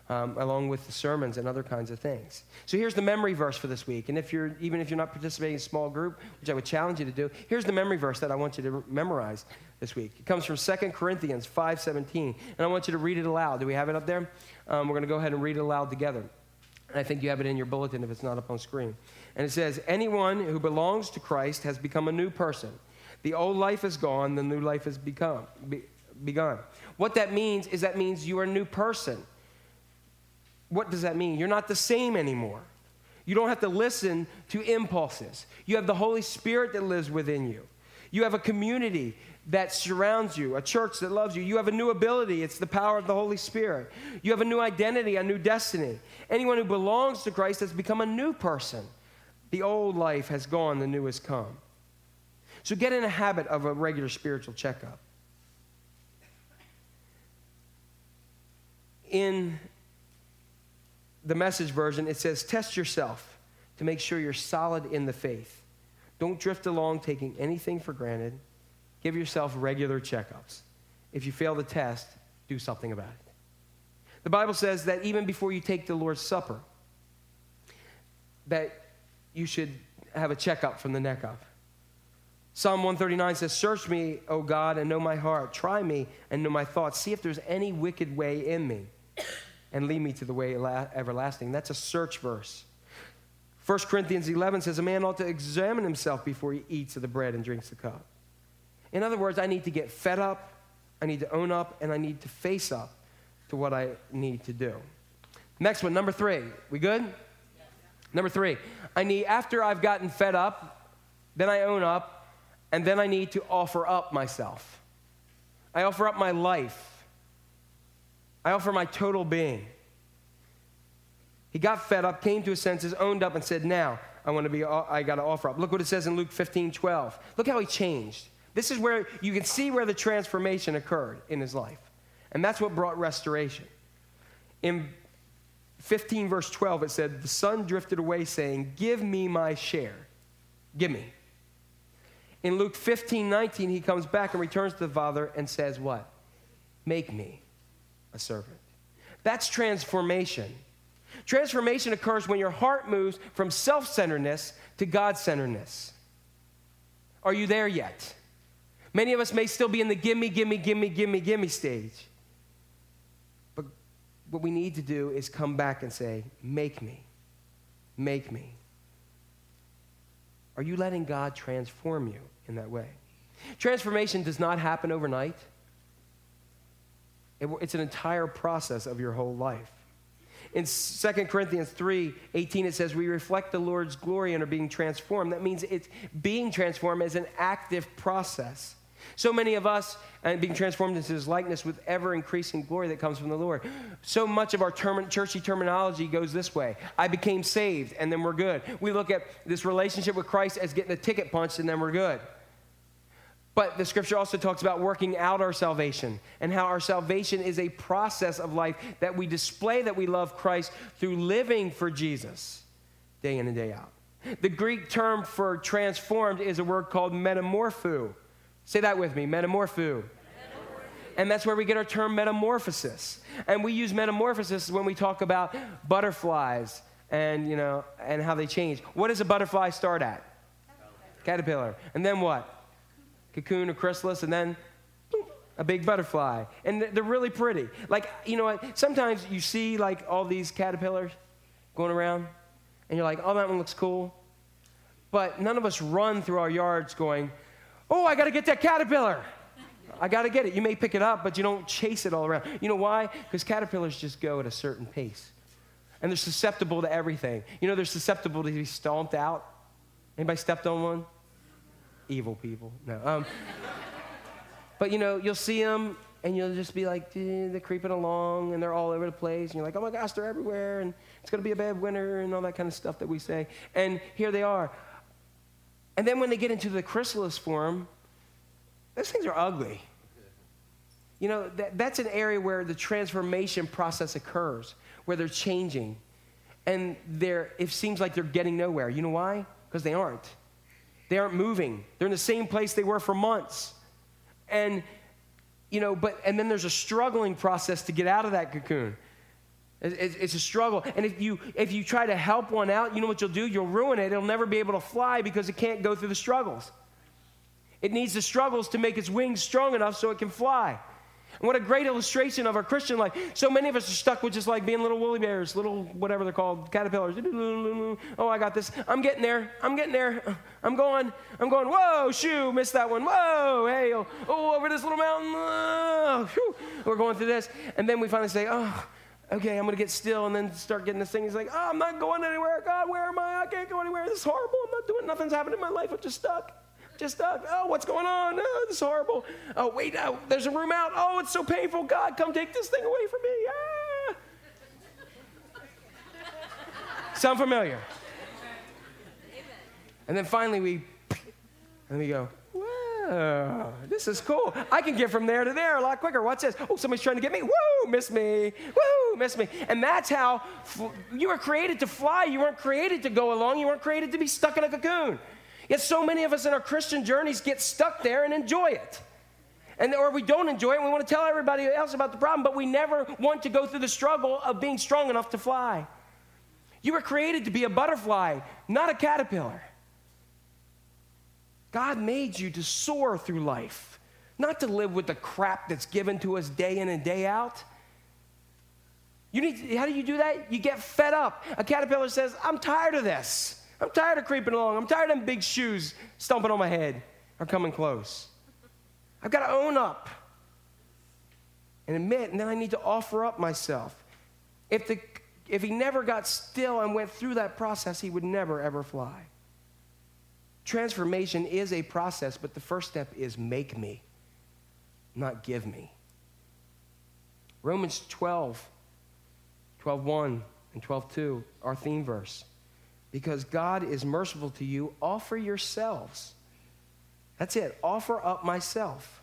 Um, along with the sermons and other kinds of things. So here's the memory verse for this week. And if you're even if you're not participating in a small group, which I would challenge you to do, here's the memory verse that I want you to memorize this week. It comes from 2 Corinthians 5:17, and I want you to read it aloud. Do we have it up there? Um, we're going to go ahead and read it aloud together. And I think you have it in your bulletin if it's not up on screen. And it says, Anyone who belongs to Christ has become a new person. The old life is gone, the new life has become, be, begun. What that means is that means you are a new person. What does that mean? You're not the same anymore. You don't have to listen to impulses. You have the Holy Spirit that lives within you. You have a community that surrounds you, a church that loves you. You have a new ability. It's the power of the Holy Spirit. You have a new identity, a new destiny. Anyone who belongs to Christ has become a new person. The old life has gone, the new has come. So get in a habit of a regular spiritual checkup. In the message version, it says, Test yourself to make sure you're solid in the faith. Don't drift along taking anything for granted. Give yourself regular checkups. If you fail the test, do something about it. The Bible says that even before you take the Lord's Supper, that you should have a checkup from the neck up. Psalm 139 says, Search me, O God, and know my heart. Try me and know my thoughts. See if there's any wicked way in me, and lead me to the way everlasting. That's a search verse. 1 Corinthians 11 says, A man ought to examine himself before he eats of the bread and drinks the cup. In other words, I need to get fed up, I need to own up, and I need to face up to what I need to do. Next one, number three. We good? Number three, I need, after I've gotten fed up, then I own up, and then I need to offer up myself. I offer up my life. I offer my total being. He got fed up, came to his senses, owned up, and said, Now I want to be, uh, I got to offer up. Look what it says in Luke 15 12. Look how he changed. This is where you can see where the transformation occurred in his life. And that's what brought restoration. In 15, verse 12, it said, The son drifted away, saying, Give me my share. Give me. In Luke 15, 19, he comes back and returns to the father and says, What? Make me a servant. That's transformation. Transformation occurs when your heart moves from self centeredness to God centeredness. Are you there yet? Many of us may still be in the gimme, gimme, gimme, gimme, gimme stage. But what we need to do is come back and say, Make me. Make me. Are you letting God transform you in that way? Transformation does not happen overnight. It- it's an entire process of your whole life. In 2 Corinthians 3 18, it says, We reflect the Lord's glory and are being transformed. That means it's being transformed as an active process. So many of us, and being transformed into his likeness with ever increasing glory that comes from the Lord. So much of our term, churchy terminology goes this way I became saved, and then we're good. We look at this relationship with Christ as getting a ticket punched, and then we're good. But the scripture also talks about working out our salvation and how our salvation is a process of life that we display that we love Christ through living for Jesus day in and day out. The Greek term for transformed is a word called metamorpho. Say that with me metamorpho. And that's where we get our term metamorphosis. And we use metamorphosis when we talk about butterflies and, you know, and how they change. What does a butterfly start at? Caterpillar. And then what? Cocoon or chrysalis, and then a big butterfly. And they're really pretty. Like, you know what? Sometimes you see like all these caterpillars going around, and you're like, oh, that one looks cool. But none of us run through our yards going, oh, I got to get that caterpillar. I got to get it. You may pick it up, but you don't chase it all around. You know why? Because caterpillars just go at a certain pace. And they're susceptible to everything. You know, they're susceptible to be stomped out. Anybody stepped on one? Evil people. No. Um, but you know, you'll see them and you'll just be like, eh, they're creeping along and they're all over the place. And you're like, oh my gosh, they're everywhere and it's going to be a bad winter and all that kind of stuff that we say. And here they are. And then when they get into the chrysalis form, those things are ugly. You know, that, that's an area where the transformation process occurs, where they're changing. And they're, it seems like they're getting nowhere. You know why? Because they aren't. They aren't moving. They're in the same place they were for months. And, you know, but, and then there's a struggling process to get out of that cocoon. It's a struggle. And if you, if you try to help one out, you know what you'll do? You'll ruin it. It'll never be able to fly because it can't go through the struggles. It needs the struggles to make its wings strong enough so it can fly. And what a great illustration of our Christian life. So many of us are stuck with just like being little woolly bears, little whatever they're called, caterpillars. Oh, I got this. I'm getting there. I'm getting there. I'm going. I'm going. Whoa, shoo, missed that one. Whoa, hey, oh, oh over this little mountain. Oh, We're going through this. And then we finally say, oh, okay, I'm going to get still and then start getting this thing. He's like, oh, I'm not going anywhere. God, where am I? I can't go anywhere. This is horrible. I'm not doing Nothing's happening in my life. I'm just stuck just stuck. Oh, what's going on? Oh, this is horrible. Oh, wait, oh, there's a room out. Oh, it's so painful. God, come take this thing away from me. Ah. Sound familiar? And then finally we, and we go, this is cool. I can get from there to there a lot quicker. Watch this. Oh, somebody's trying to get me. Woo, miss me. Woo, miss me. And that's how you were created to fly. You weren't created to go along. You weren't created to be stuck in a cocoon. Yet so many of us in our Christian journeys get stuck there and enjoy it. And, or we don't enjoy it and we want to tell everybody else about the problem, but we never want to go through the struggle of being strong enough to fly. You were created to be a butterfly, not a caterpillar. God made you to soar through life, not to live with the crap that's given to us day in and day out. You need, how do you do that? You get fed up. A caterpillar says, I'm tired of this. I'm tired of creeping along. I'm tired of them big shoes stomping on my head or coming close. I've got to own up and admit, and then I need to offer up myself. If, the, if he never got still and went through that process, he would never, ever fly. Transformation is a process, but the first step is make me, not give me. Romans 12, 12 1 and 12 2, our theme verse because God is merciful to you, offer yourselves. That's it. Offer up myself.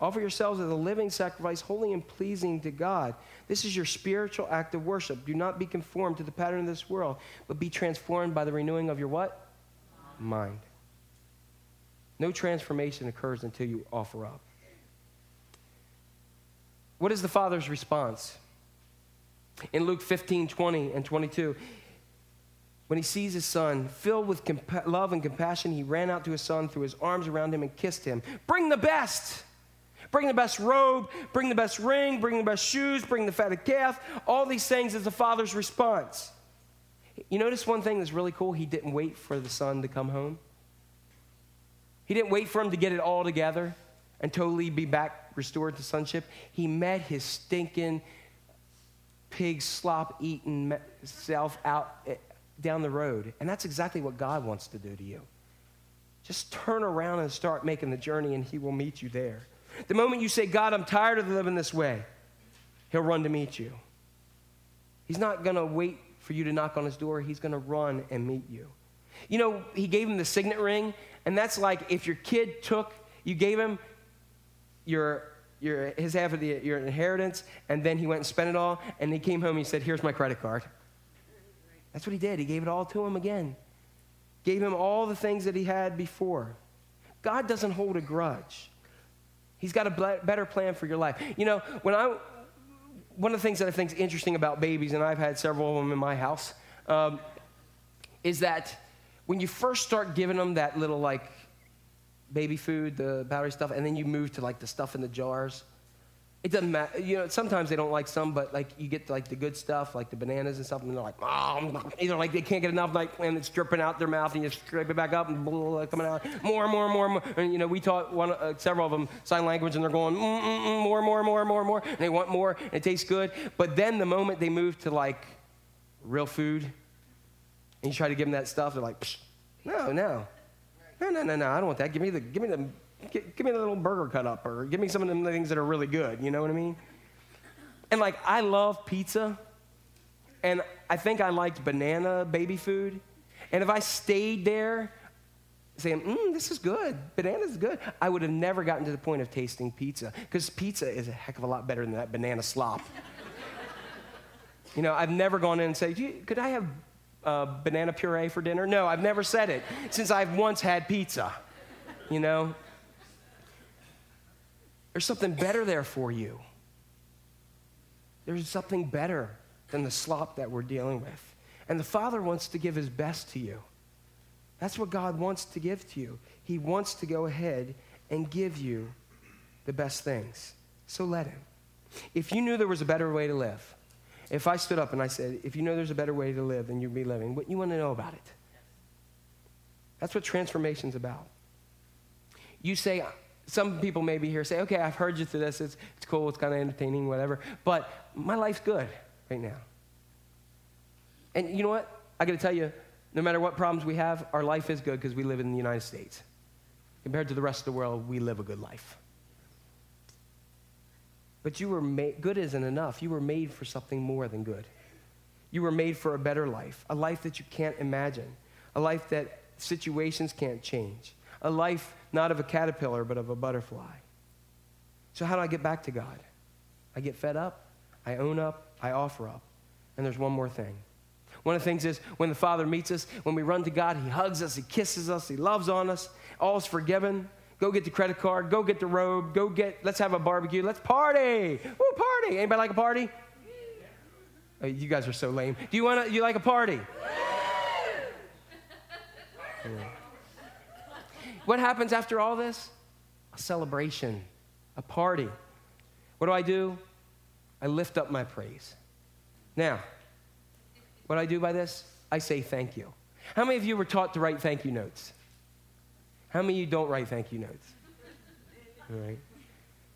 Offer yourselves as a living sacrifice, holy and pleasing to God. This is your spiritual act of worship. Do not be conformed to the pattern of this world, but be transformed by the renewing of your what? Mind. No transformation occurs until you offer up. What is the Father's response? In Luke 15, 20 and 22, when he sees his son, filled with love and compassion, he ran out to his son, threw his arms around him, and kissed him. Bring the best. Bring the best robe, bring the best ring, bring the best shoes, bring the fatted calf. All these things is the father's response. You notice one thing that's really cool? He didn't wait for the son to come home. He didn't wait for him to get it all together and totally be back restored to sonship. He met his stinking pig slop eating self out eh, down the road. And that's exactly what God wants to do to you. Just turn around and start making the journey, and He will meet you there. The moment you say, God, I'm tired of living this way, He'll run to meet you. He's not going to wait for you to knock on His door, He's going to run and meet you. You know, He gave him the signet ring, and that's like if your kid took, you gave him your your, his half of the, your inheritance, and then he went and spent it all, and he came home and he said, Here's my credit card. That's what he did. He gave it all to him again. Gave him all the things that he had before. God doesn't hold a grudge. He's got a better plan for your life. You know, when I, one of the things that I think is interesting about babies, and I've had several of them in my house, um, is that when you first start giving them that little like baby food, the powdery stuff, and then you move to like the stuff in the jars. It doesn't matter. You know, sometimes they don't like some, but like you get like the good stuff, like the bananas and stuff, and they're like, oh, know, like they can't get enough, like, and it's dripping out their mouth, and you scrape it back up, and blah, coming out, more, more, more, more. And you know, we taught one, uh, several of them sign language, and they're going, mm, mm, mm, more, more, more, more, more, and they want more, and it tastes good. But then the moment they move to like real food, and you try to give them that stuff, they're like, no, no, no, no, no, no, I don't want that. Give me the, give me the, give, give me the little burger cut up, or give me some of them things that are really good. You know what I mean? And like, I love pizza, and I think I liked banana baby food. And if I stayed there saying, mm, this is good, banana's good, I would have never gotten to the point of tasting pizza, because pizza is a heck of a lot better than that banana slop. you know, I've never gone in and said, could I have uh, banana puree for dinner? No, I've never said it since I've once had pizza. You know? There's something better there for you. There's something better than the slop that we're dealing with. And the Father wants to give His best to you. That's what God wants to give to you. He wants to go ahead and give you the best things. So let Him. If you knew there was a better way to live, if I stood up and I said, if you know there's a better way to live than you'd be living, what you want to know about it? That's what transformation's about. You say, some people maybe here say, okay, I've heard you through this. It's, it's cool. It's kind of entertaining, whatever. But my life's good right now. And you know what? I got to tell you, no matter what problems we have, our life is good because we live in the United States. Compared to the rest of the world, we live a good life. But you were made, good isn't enough. You were made for something more than good. You were made for a better life, a life that you can't imagine, a life that situations can't change, a life not of a caterpillar, but of a butterfly. So, how do I get back to God? I get fed up, I own up, I offer up. And there's one more thing. One of the things is when the Father meets us, when we run to God, He hugs us, He kisses us, He loves on us, all's forgiven. Go get the credit card. Go get the robe. Go get, let's have a barbecue. Let's party. Woo, party. Anybody like a party? Oh, you guys are so lame. Do you want to, you like a party? What happens after all this? A celebration, a party. What do I do? I lift up my praise. Now, what do I do by this? I say thank you. How many of you were taught to write thank you notes? How many of you don't write thank you notes? All right.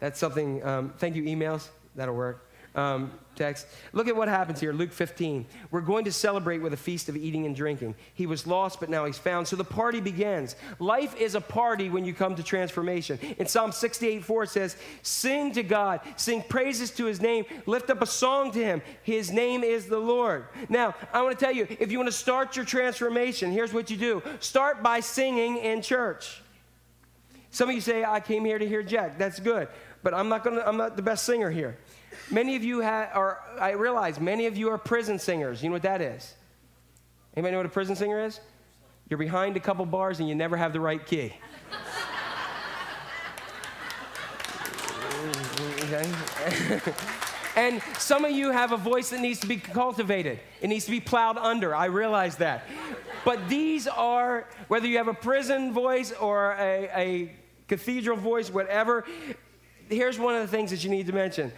That's something, um, thank you emails, that'll work. Um, text. Look at what happens here, Luke 15. We're going to celebrate with a feast of eating and drinking. He was lost, but now he's found. So the party begins. Life is a party when you come to transformation. In Psalm 68 4, it says, Sing to God, sing praises to his name, lift up a song to him. His name is the Lord. Now, I want to tell you, if you want to start your transformation, here's what you do start by singing in church. Some of you say, I came here to hear Jack. That's good. But I'm not, gonna, I'm not the best singer here. Many of you are, I realize many of you are prison singers. You know what that is? Anybody know what a prison singer is? You're behind a couple bars and you never have the right key. and some of you have a voice that needs to be cultivated. It needs to be plowed under. I realize that. But these are, whether you have a prison voice or a, a cathedral voice, whatever, here's one of the things that you need to mention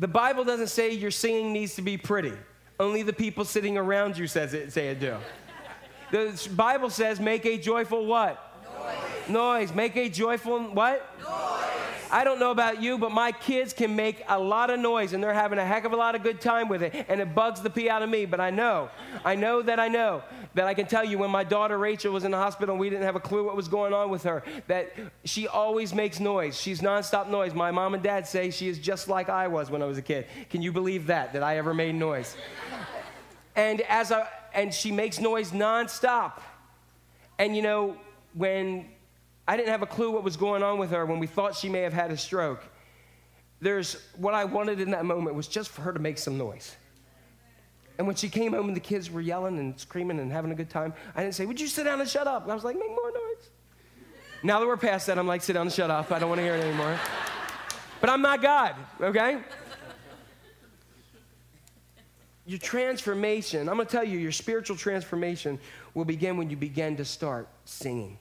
the Bible doesn't say your singing needs to be pretty. Only the people sitting around you says it, say it do. The Bible says, make a joyful what? Noise. Noise. Make a joyful what? I don't know about you, but my kids can make a lot of noise and they're having a heck of a lot of good time with it. And it bugs the pee out of me. But I know, I know that I know that I can tell you when my daughter Rachel was in the hospital and we didn't have a clue what was going on with her, that she always makes noise. She's nonstop noise. My mom and dad say she is just like I was when I was a kid. Can you believe that, that I ever made noise? And as I, and she makes noise nonstop. And you know, when I didn't have a clue what was going on with her when we thought she may have had a stroke. There's what I wanted in that moment was just for her to make some noise. And when she came home and the kids were yelling and screaming and having a good time, I didn't say, Would you sit down and shut up? I was like, Make more noise. Now that we're past that, I'm like, Sit down and shut up. I don't want to hear it anymore. But I'm not God, okay? Your transformation, I'm going to tell you, your spiritual transformation will begin when you begin to start singing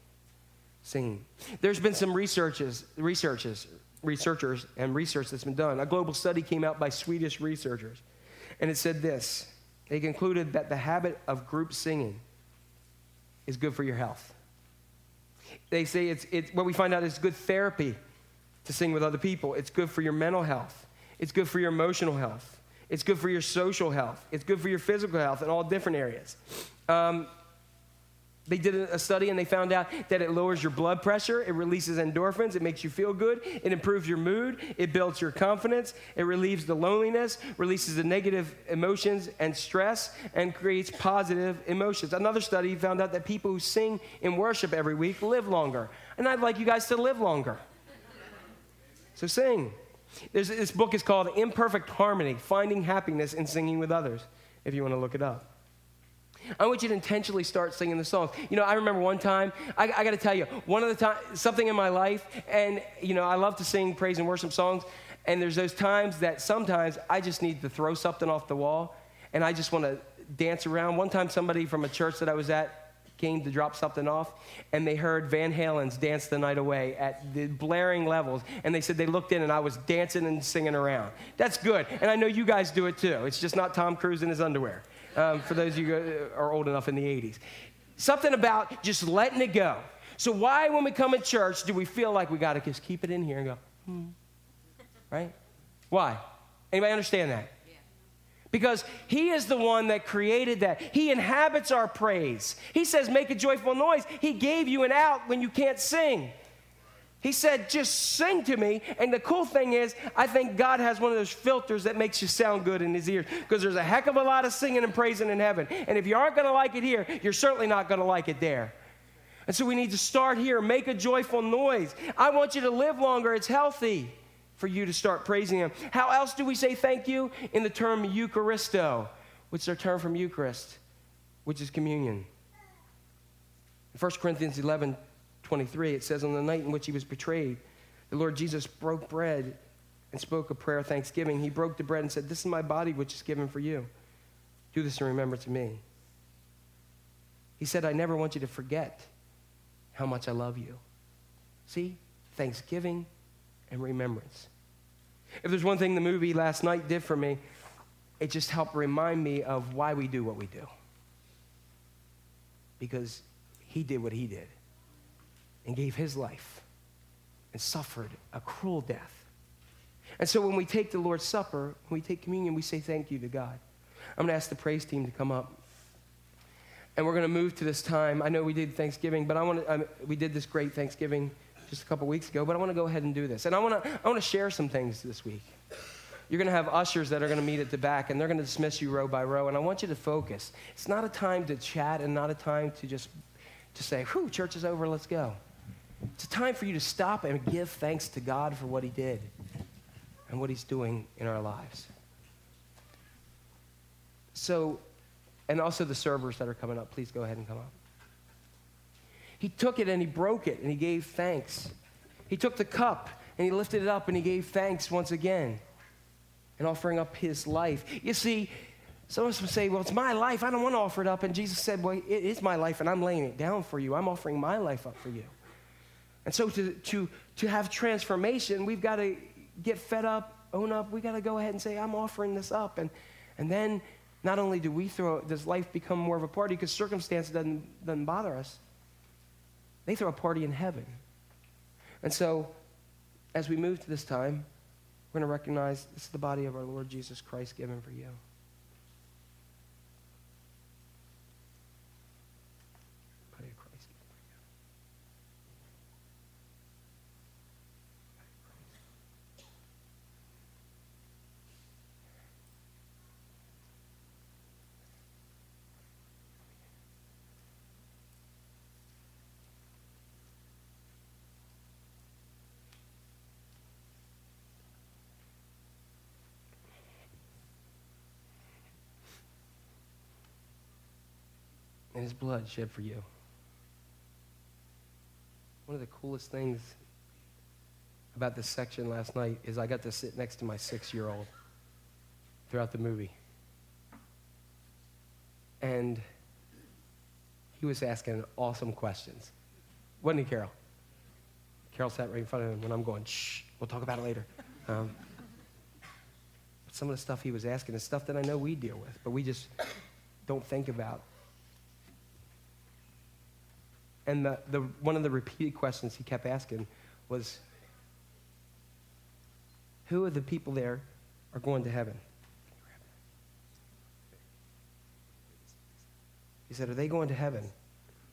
singing. There's been some researches, researches, researchers and research that's been done. A global study came out by Swedish researchers, and it said this. They concluded that the habit of group singing is good for your health. They say it's, it's what we find out is good therapy to sing with other people. It's good for your mental health. It's good for your emotional health. It's good for your social health. It's good for your physical health in all different areas. Um, they did a study and they found out that it lowers your blood pressure, it releases endorphins, it makes you feel good, it improves your mood, it builds your confidence, it relieves the loneliness, releases the negative emotions and stress, and creates positive emotions. Another study found out that people who sing in worship every week live longer. And I'd like you guys to live longer. So sing. There's, this book is called Imperfect Harmony Finding Happiness in Singing with Others, if you want to look it up. I want you to intentionally start singing the songs. You know, I remember one time, I, I got to tell you, one of the times, something in my life, and, you know, I love to sing praise and worship songs, and there's those times that sometimes I just need to throw something off the wall, and I just want to dance around. One time, somebody from a church that I was at came to drop something off, and they heard Van Halen's Dance the Night Away at the blaring levels, and they said they looked in and I was dancing and singing around. That's good, and I know you guys do it too. It's just not Tom Cruise in his underwear um, for those of you who are old enough in the 80s. Something about just letting it go. So, why, when we come in church, do we feel like we got to just keep it in here and go, hmm? Right? Why? Anybody understand that? Because he is the one that created that. He inhabits our praise. He says, make a joyful noise. He gave you an out when you can't sing. He said, just sing to me. And the cool thing is, I think God has one of those filters that makes you sound good in his ears because there's a heck of a lot of singing and praising in heaven. And if you aren't going to like it here, you're certainly not going to like it there. And so we need to start here, make a joyful noise. I want you to live longer. It's healthy for you to start praising him. How else do we say thank you? In the term Eucharisto, which is our term from Eucharist, which is communion. In 1 Corinthians 11, 23, it says, On the night in which he was betrayed, the Lord Jesus broke bread and spoke a prayer of thanksgiving. He broke the bread and said, This is my body, which is given for you. Do this in remembrance of me. He said, I never want you to forget how much I love you. See? Thanksgiving and remembrance. If there's one thing the movie last night did for me, it just helped remind me of why we do what we do. Because he did what he did and gave his life and suffered a cruel death. And so when we take the Lord's Supper, when we take communion, we say thank you to God. I'm going to ask the praise team to come up. And we're going to move to this time. I know we did Thanksgiving, but I want to, we did this great Thanksgiving just a couple weeks ago, but I want to go ahead and do this. And I want to, I want to share some things this week. You're going to have ushers that are going to meet at the back, and they're going to dismiss you row by row. And I want you to focus. It's not a time to chat and not a time to just to say, whew, church is over, let's go. It's a time for you to stop and give thanks to God for what He did and what He's doing in our lives. So, and also the servers that are coming up, please go ahead and come up. He took it and he broke it and he gave thanks. He took the cup and he lifted it up and he gave thanks once again and offering up his life. You see, some of us would say, Well, it's my life. I don't want to offer it up. And Jesus said, Well, it is my life and I'm laying it down for you. I'm offering my life up for you. And so to, to, to have transformation, we've got to get fed up, own up. We've got to go ahead and say, I'm offering this up. And, and then not only do we throw, does life become more of a party because circumstance doesn't, doesn't bother us, they throw a party in heaven. And so, as we move to this time, we're going to recognize this is the body of our Lord Jesus Christ given for you. And his blood shed for you. One of the coolest things about this section last night is I got to sit next to my six year old throughout the movie. And he was asking awesome questions. Wasn't he, Carol? Carol sat right in front of him when I'm going, shh, we'll talk about it later. Um, some of the stuff he was asking is stuff that I know we deal with, but we just don't think about. And the, the, one of the repeated questions he kept asking was, Who of the people there are going to heaven? He said, Are they going to heaven?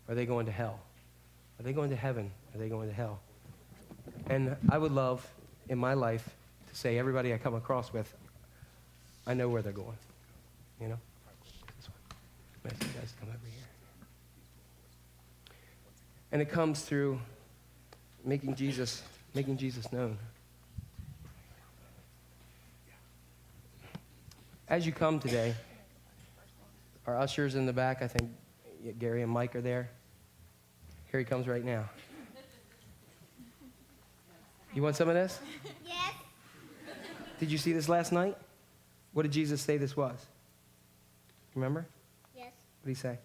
Or are they going to hell? Are they going to heaven? Are they going to hell? And I would love in my life to say, everybody I come across with, I know where they're going. You know? Nice, guys come over here. And it comes through making Jesus, making Jesus known. As you come today, our ushers in the back, I think Gary and Mike are there. Here he comes right now. You want some of this? Yes. Did you see this last night? What did Jesus say this was? Remember? Yes. What did he say?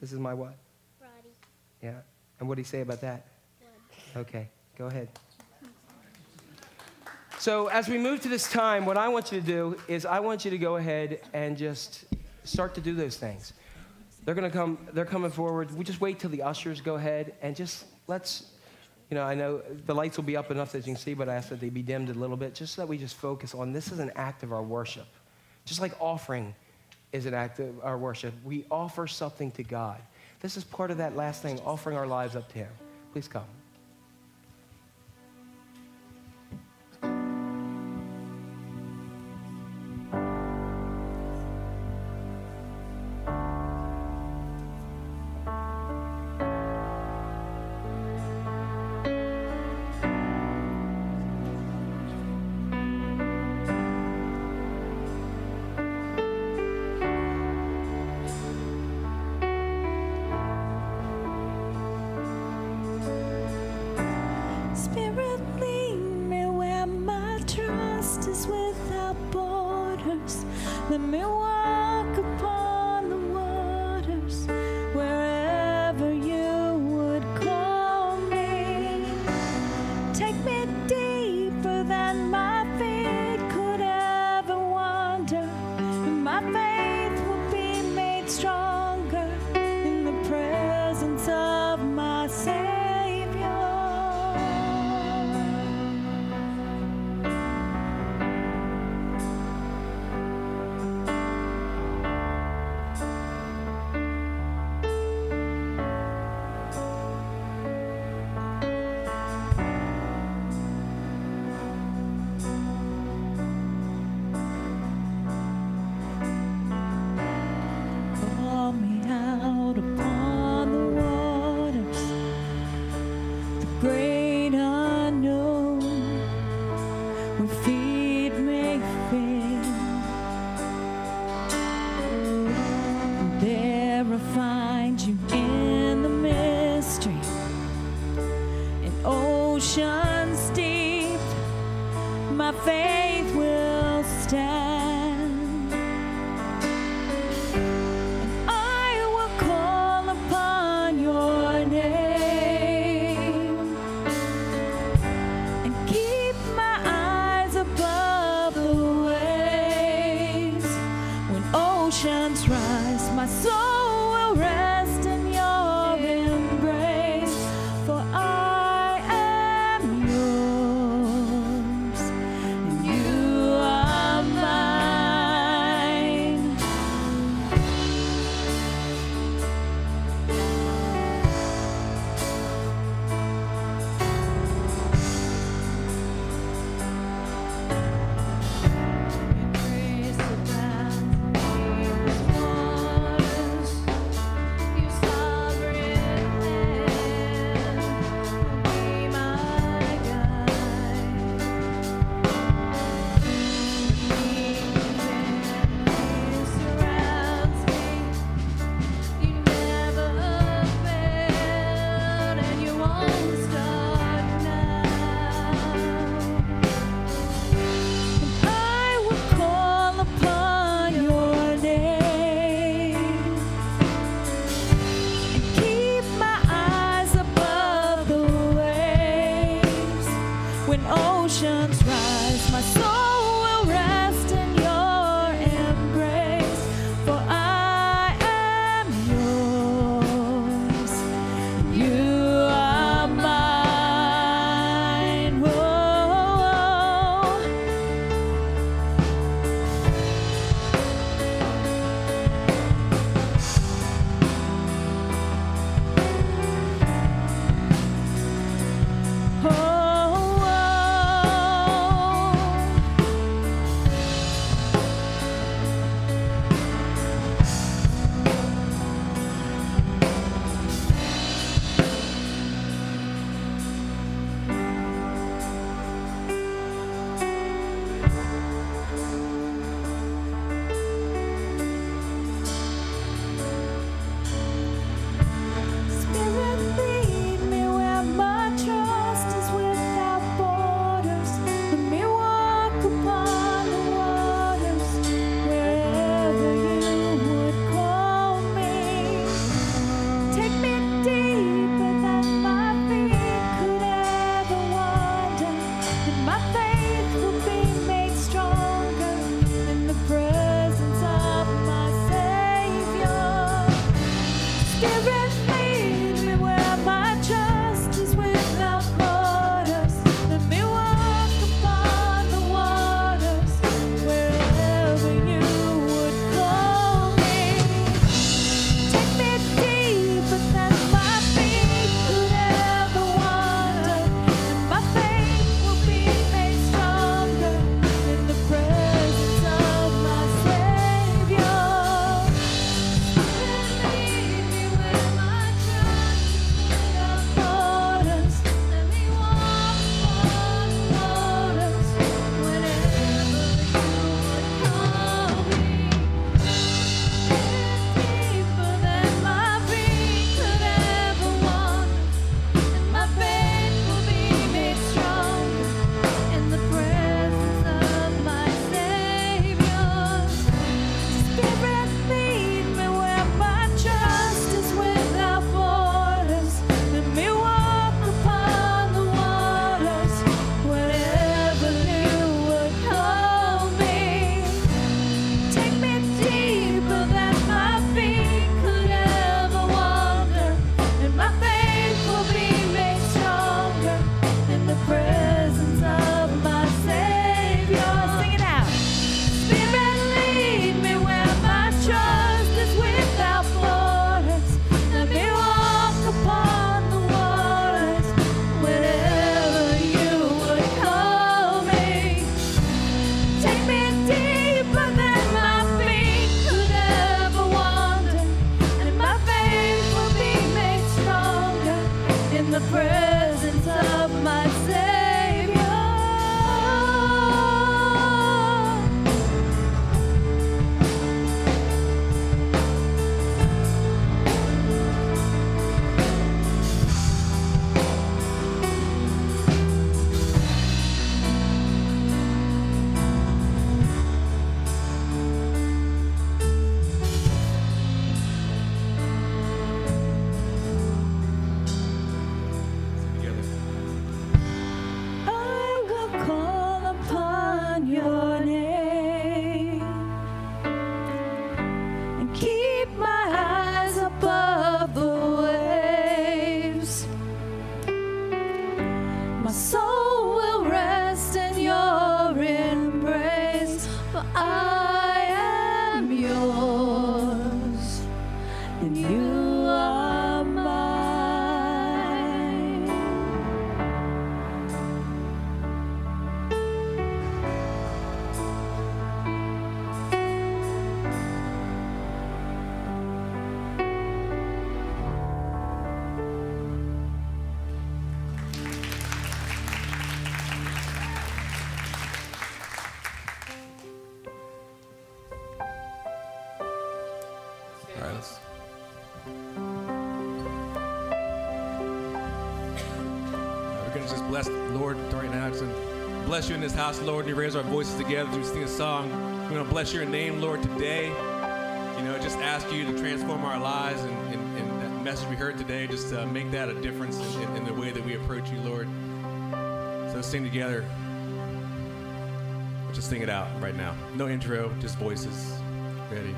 This is my what? Roddy. Yeah. And what did he say about that? Okay, go ahead. So, as we move to this time, what I want you to do is I want you to go ahead and just start to do those things. They're going to come, they're coming forward. We just wait till the ushers go ahead and just let's, you know, I know the lights will be up enough that you can see, but I ask that they be dimmed a little bit just so that we just focus on this is an act of our worship. Just like offering is an act of our worship, we offer something to God. This is part of that last thing, offering our lives up to Him. Please come. bless you in this house, Lord. We raise our voices together as we sing a song. We're going to bless your name, Lord, today. You know, just ask you to transform our lives and, and, and that message we heard today, just uh, make that a difference in, in the way that we approach you, Lord. So let's sing together. Just sing it out right now. No intro, just voices. Ready.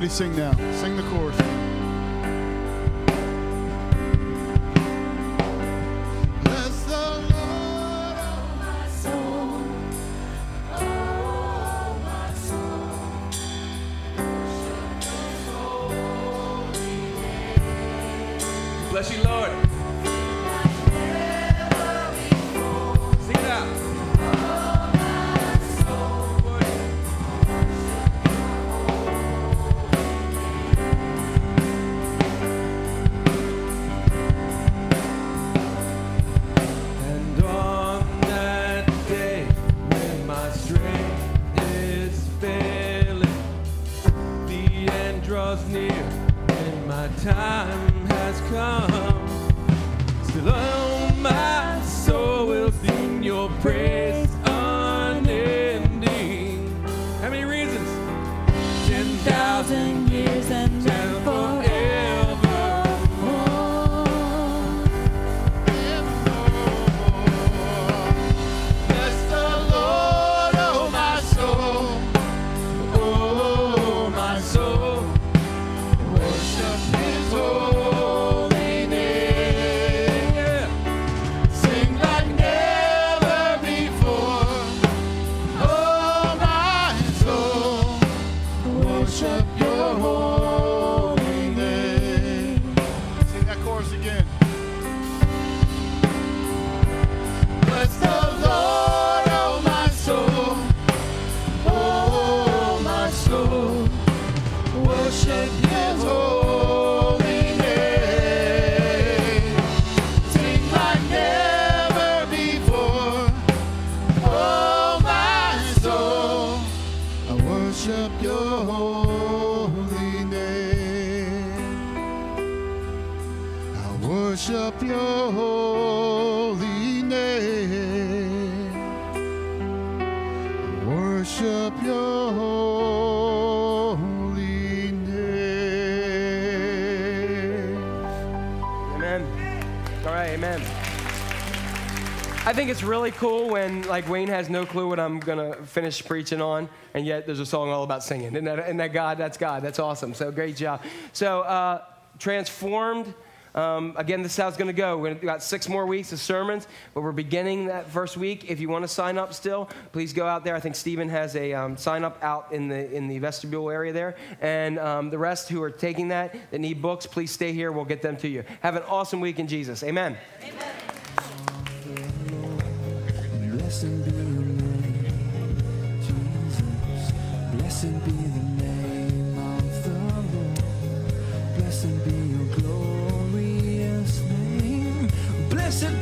Everybody sing now. Sing the chorus. It's really cool when like Wayne has no clue what I'm gonna finish preaching on, and yet there's a song all about singing. Isn't that, isn't that God? That's God. That's awesome. So great job. So uh, transformed. Um, again, this is how it's going to go. We've got six more weeks of sermons, but we're beginning that first week. If you want to sign up still, please go out there. I think Stephen has a um, sign up out in the in the vestibule area there, and um, the rest who are taking that that need books, please stay here. We'll get them to you. Have an awesome week in Jesus. Amen. Blessed be your name, Jesus. Blessed be the name of the Lord. Blessed be your glorious name. Blessed